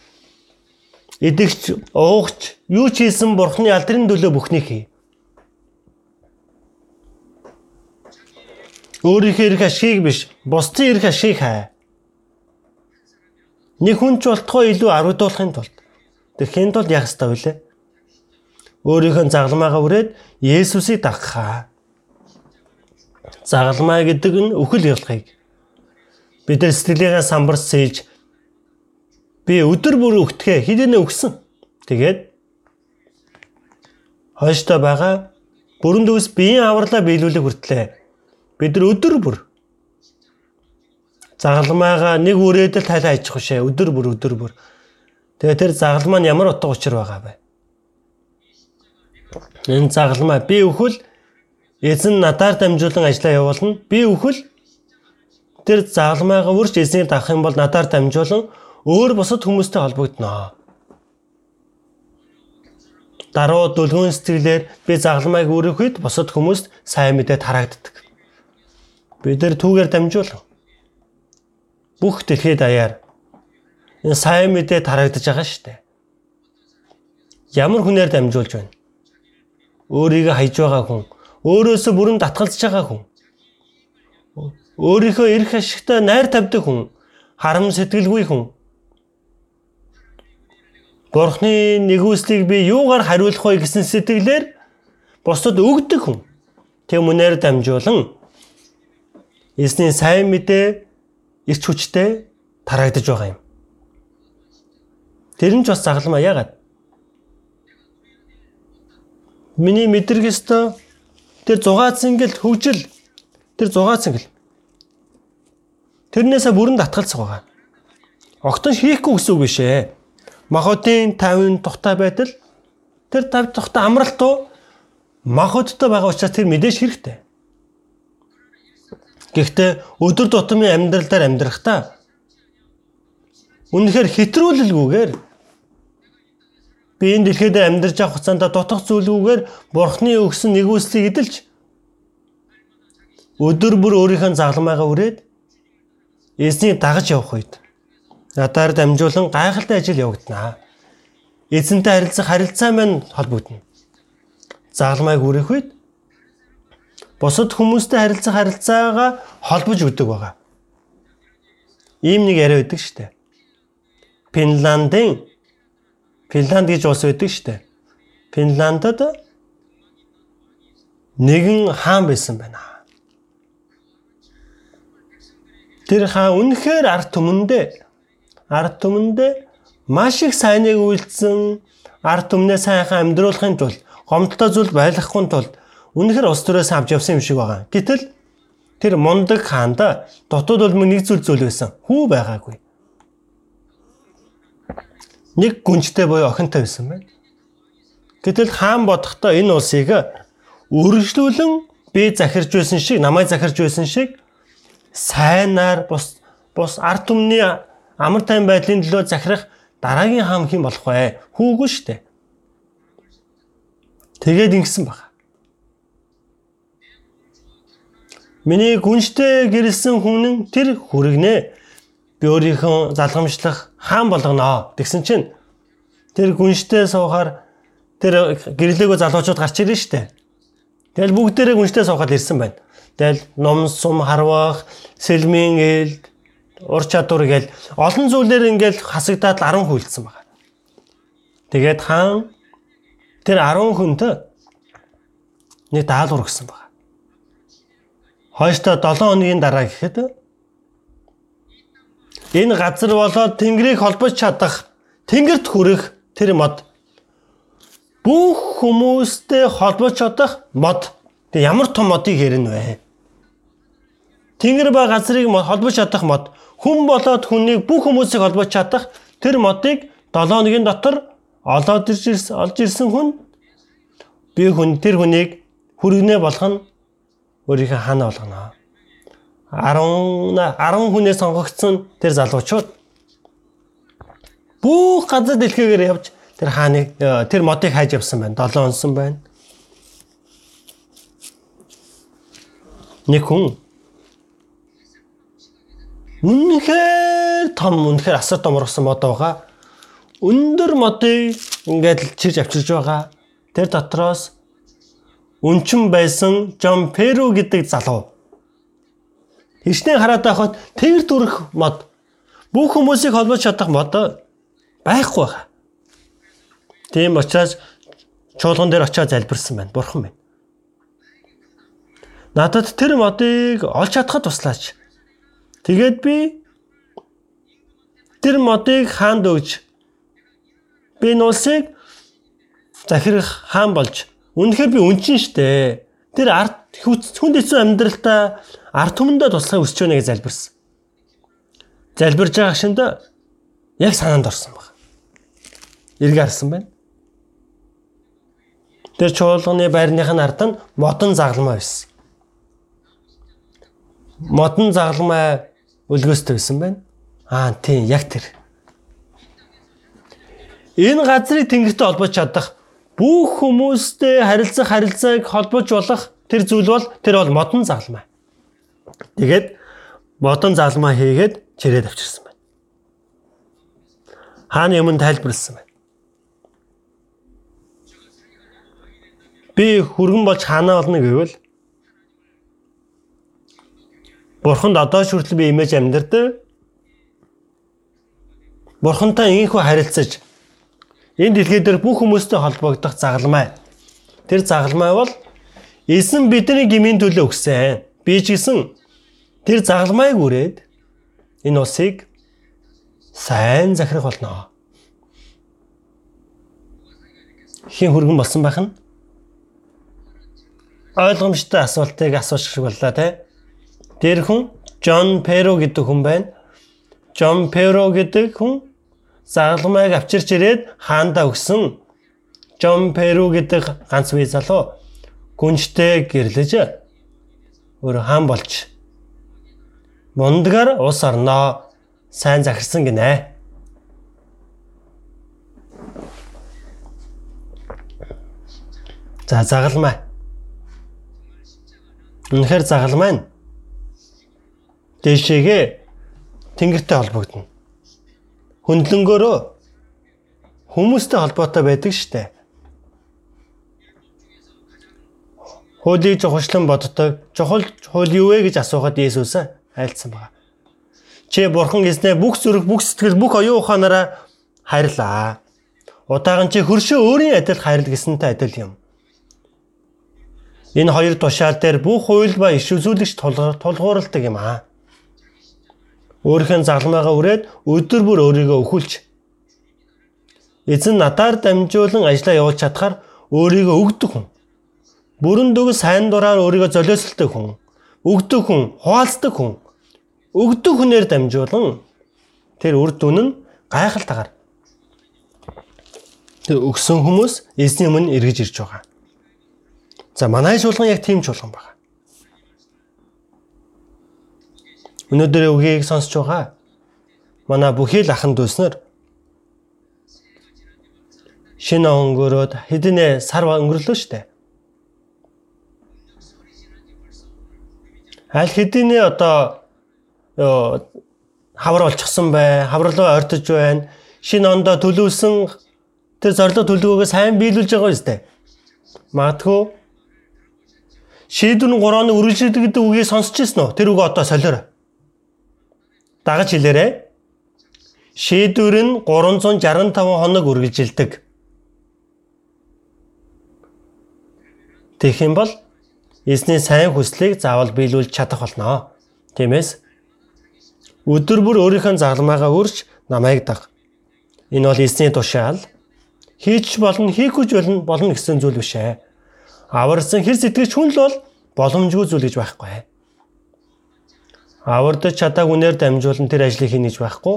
Идэгч, уугч, юу ч хийсэн бурхны алдрын төлөө бүхнийг хий. Өөрийнхөө эрх ашиг биш, бусдын эрх ашиг хай. Нэг хүн ч болтгоо илүү аргадуулахын тулд тэрхийн тулд яах ёстой вэ? Өөрийнхөө загламаагаа үрээд Есүсийг дагахаа загалмай гэдэг нь үхэл явуулахыг бид нар сэтгэлээгээ самбарч сэлж би өдөр бүр өгтгөө хідэнэ өгсөн. Тэгээд хойштой байгаа бүрэн дүүс биеийн авралаа биелүүлэх хүртлээ. Бид нар өдөр бүр загалмайгаа нэг үрээдэл тайлаа хийчих шээ. Өдөр бүр өдөр бүр. Тэгээ тэр загалмаа нь ямар утга учир байгаа бэ? Энэ загалмаа би өхөл Эзэн надаар дамжуулан ажиллаа явуулна. Би өхөл тэр загалмайгаа үрж эзнийг дагах юм бол надаар дамжуулан өөр бусад хүмүүстэй холбогдно. Даруй дүлгүүн сэтгэлээр би загалмайг өрөх үед бусад хүмүүст сайн мэдээ тараагддаг. Бид нар түүгээр дамжуулан бүх дэлхийд даяар энэ сайн мэдээ тараагдаж байгаа шүү дээ. Ямар хүнээр дамжуулж байна? Өөрийгөө хайж байгаа хүн өөрөөсөө бүрэн татгалзаж байгаа хүн. Өөрийнхөө эрх ашигтай найр тавьдаг хүн. харам сэтгэлгүй хүн. Бурхны нэгүслийг би юугаар хариулах вэ гэсэн сэтгэлээр бусдад өгдөг хүн. Тэм үнээр дамжуулан эзний сайн мэдээ ирч хүчтэй тараагдж байгаа юм. Тэр нь ч бас загалмаа яагаад? Миний мэдрэг өстө тэр 6 цингэл хөгжил тэр 6 цингэл Тэрнээсээ бүрэн татгалцах байгаа. Огтон хийхгүй гэсэн үг биш ээ. Махотын 50 тухтай байтал тэр 50 тухтай амралт уу махоттой байгаа учраас тэр мэдээж хэрэгтэй. Гэхдээ өдөр тутмын амьдралдаар амьдрахдаа үнэхээр хэтрүүлэлгүйгээр би энэ дэлхийд амьдарч явах хугацаанд дутах зүйлгүйгээр бурхны өгсөн нэгүслийг эдэлж өдөр бүр өөрийнхөө загламайгаа үрээд эзнийг дагаж явах үед надаар дамжуулан гайхалтай ажил явагдана. Эзэнтэй харилцах харилцаа маань холбогдно. Заалмайг үрэх үед бусад хүмүүстэй харилцах харилцаагаа холбож өгдөг байгаа. Ийм нэг яриа өгдөг штэ. Финландын Финланд гэж улс өгдөг штэ. Финландд нэгэн хаан байсан байна. Тэр хаан үнэхээр арт түмэндээ арт түмэндээ маш их сайныг үйлдсэн арт түмнээ сайхан амьдруулахын тулд гомдолтой зүйл байлгахгүй тулд үнэхээр ус төрөөс авч явсан юм шиг байгаа. Гэтэл тэр мундаг хаанда дотоод улмын нэг зүйл зүйл байсан. Хүү байгаагүй. Нэг гүнжтэй буюу охинтой байсан байна. Гэтэл хаан бодохдоо энэ улсыг өргөжлүүлэн би захирж байсан шиг, намайг захирж байсан шиг сайнаар бус бус ард түмний амар тайван байдлын төлөө захирах дараагийн хаан хэн болох вэ? Хүүгүй шүү дээ. Тэгээд ингэсэн баг. Миний гүнжтэй гэрэлсэн хүн нь тэр хүрэгнэ. Би өөрийнхөө залгамжлах хаан болгоно гэсэн чинь тэр гүнжтэй суухаар тэр гэрлээгөө залуучууд гарч ирэн штэ. Тэгэл бүгдээрээ гүнжтэй суухад ирсэн байна. Тэгэл ном сум харвах, сэлмийн ээл, ур чадвар гээл олон зүйлээр ингээл хасагдаад 10 хүлдсэн байна. Тэгээд хаан тэр 10 хүнтэй нэг даалгавар өгсөн байна. Хойштоо 7 хоногийн дараа гэхэд энэ газар болоод тэнгэрийг холбож чадах, тэнгэрт хүрэх тэр мод бүх хүмүүстэй холбож чадах мод. Тэг ямар том модыг хэрнэ вэ? Тэнгэр ба газрыг холбож чадах мод хүн болоод хүнийг бүх хүмүүсийг холбож чадах тэр модыг 7 өдрийн дотор олоод ирсэн олж ирсэн хүн би хүн тэр хүнийг хүргэнэ болгох нь өөрийнхөө хаана болгоно. 10 10 хүнээ сонгогдсон тэр залуучууд бүх газар дэлхийгээр явж тэр хааныг тэр модыг хайж явсан байна. 7 онсон байна. Нэг хүн Үнэхээр том үнэхээр асар том ургасан мод байгаа. Өндөр модыг ингээд чирж авчирж байгаа. Тэр дотроос өнчин байсан Жон Перу гэдэг залуу. Хичнээн хараад байхад тэр дүрх мод бүх хүмүүсийг холбож чадах мод байхгүй байна. Тийм учраас чуулган дээр очиад залбирсан байна. Бурхан байна. Надад тэр модыг олж чадхад туслаач Тэгээд би тэр модыг хаанд өгж би нуусыг захирах хаан болж үнэхээр би үнчин штэ. Тэр арт хүнд хэцүү амьдралтаа арт түмэндээ туслахыг хүсэж байна гэж залбирсан. Залбирж байгаа шинд яг санаанд орсон баг. Иргэ харсан байна. Тэр чуулганы байрных нь ард нь модон загламаа байсан. Модон загламаа өлгөөстэй байсан байна. Аа тийм яг тэр. Энэ газрыг тэнгэртэй холбож чадах бүх хүмүүстэй харилцах харилцааг холбож болох тэр зүйл бол тэр бол модон заалмаа. Тэгээд модон заалмаа хийгээд чирээд авчирсан байна. Хааны өмнө тайлбарлсан байна. Би хүргэн болж хаанаа олно гэвэл Бурханд одоо ч хүртэл би имэж амьдардаг. Бурхантай инхүү харилцаж энэ дэлхий дээр бүх хүмүүстэй холбогдох загалмай. Тэр загалмай бол эзэн бидний гмийн төлөө өгсөн. Би ч гэсэн тэр загалмайг үрээд энэ усыг сайн захирах болно. Хин хөргөн болсон байх нь ойлгомжтой асуултыг асууж шиг боллоо те. Тэр хүн Джон Перо гэдэг хүн байна. Джон Перо гэдэг хүн загалмайг авчирч ирээд хаанда өгсөн. Джон Перо гэдэг ганц бие залуу гүнжтэй гэрлэж өөр хаан болж мундгаар ус орноо сайн захирсан гинэ. За загалмай. Үнэхээр загалмай нь дэшегээ тэнгэртэй холбогдно. Хөндлөнгөөрөө хүмүүстэй холбоотой байдаг штэ. Хуулийг жохочлон боддог. Жохол хууль юу вэ гэж асуухад Есүс айлцсан байна. Чи бурхан эзнээ бүх зүрх, бүх сэтгэл, бүх оюун ухаанаараа хайрлаа. Удаахан чи хөршөө өөрийн адил хайрл гэсэнтэй адил юм. Энэ хоёр тушаал дээр бүх хууль ба иш үзүүлэгч тулгуурладаг юм аа. Өөрийнхөө загламаагаа үрээд өдөр бүр өөрийгөө өхүүлж эзэн надаар дамжуулан ажиллаа явуулж чадхаар өөрийгөө өгдөг хүн. Бүрэн дөг сайн дураар өөрийгөө золиослдог хүн. Өгдөг хүн, хуалцдаг хүн өгдөг хүнээр дамжуулан тэр үр дүн нь гайхалтайгаар тэр өгсөн хүмүүс эзний өмнө эргэж ирж байгаа. За манай чуулган яг тийм чуулган байна. Өнөөдөр үгийг сонсож байгаа манай бүхий л ахын дүүснэр шинэ өнгөрөөд хэдэнэ сар өнгөрлөө штэ. Аль хэдийнэ одоо хавар болчихсон бай, хавралуу ойртож байна. Шинэ ондоо төлөвлөсөн тэр зорилго төлөвлөгөөгөө сайн биелүүлж байгаа үстэй. Магадгүй шийдвэр нь 3 оны үргэлжлэдэг гэдэг үгийг сонсч ирсэн үү? Тэр үг одоо солиор. Дагаж хэлээрэй. Шийдвэр нь 365 хоног үргэлжилдэг. Тэгэх юм бол эзний сайн хүслийг заавал биелүүлж чадах болно. Тиймээс Өдөр бүр өөрийнхөө загламаагаа өрч намайг даг. Энэ бол эзний тушаал. Хийч болно, хийхгүй болно болно гэсэн зүйл биш ээ. Аварсан хэр сэтгэж хүн л бол боломжгүй зүйл гэж байхгүй. Авардаж чадааг үнээр дамжуулан тэр ажлыг хийнэ гэж байхгүй.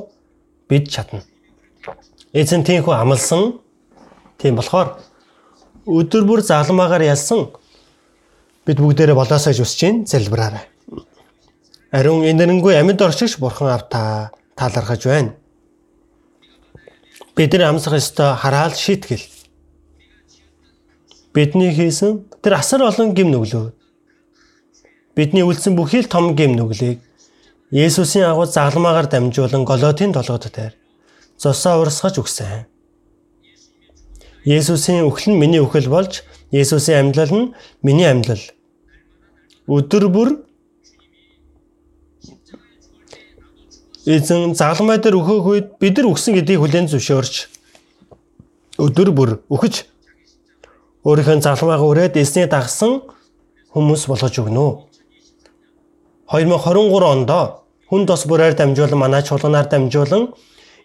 Бид чадна. Эзэн тийхүү амлсан. Тийм болохоор өдөр бүр загламаагаар ялсан бид бүгдээрээ болоосоо хүсэж чинь залбираарай. Ариун энэрэнгүй амьд оршигч бурхан автаа талархаж байна. Бидний амсах ёстой хараал шийтгэл. Бидний хийсэн тэр асар олон гим нүглөө. Бидний үлдсэн бүхий л том гим нүглийг Есүсийн агуу загламаагаар дамжуулан Голотын толгойд дээр зосоо урсгаж өгсөн. Есүсийн үхэл нь миний үхэл болж Есүсийн амьдлал нь миний амьдлал. Өдөр бүр эзэн загламай дээр өөхөх үед бид нар өгсөн гэдгийг хүлээн зөвшөөрч өдөр бүр өгөж өөрийнхөө загламайгаа өрөөд эзний дагсан хүмүүс болгож өгнө. 2023 онд хүн тос бүрээр дамжуулан манай чуулганаар дамжуулан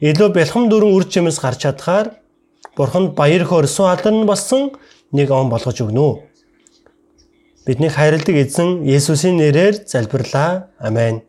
илүү бэлхэм дөрөн үр жимс гарч чадхаар Бурханд баяр хөөрсөн алдан болсон нэг он болгож өгнө. Бидний хайрладаг эзэн Есүсийн нэрээр залбирлаа. Амен.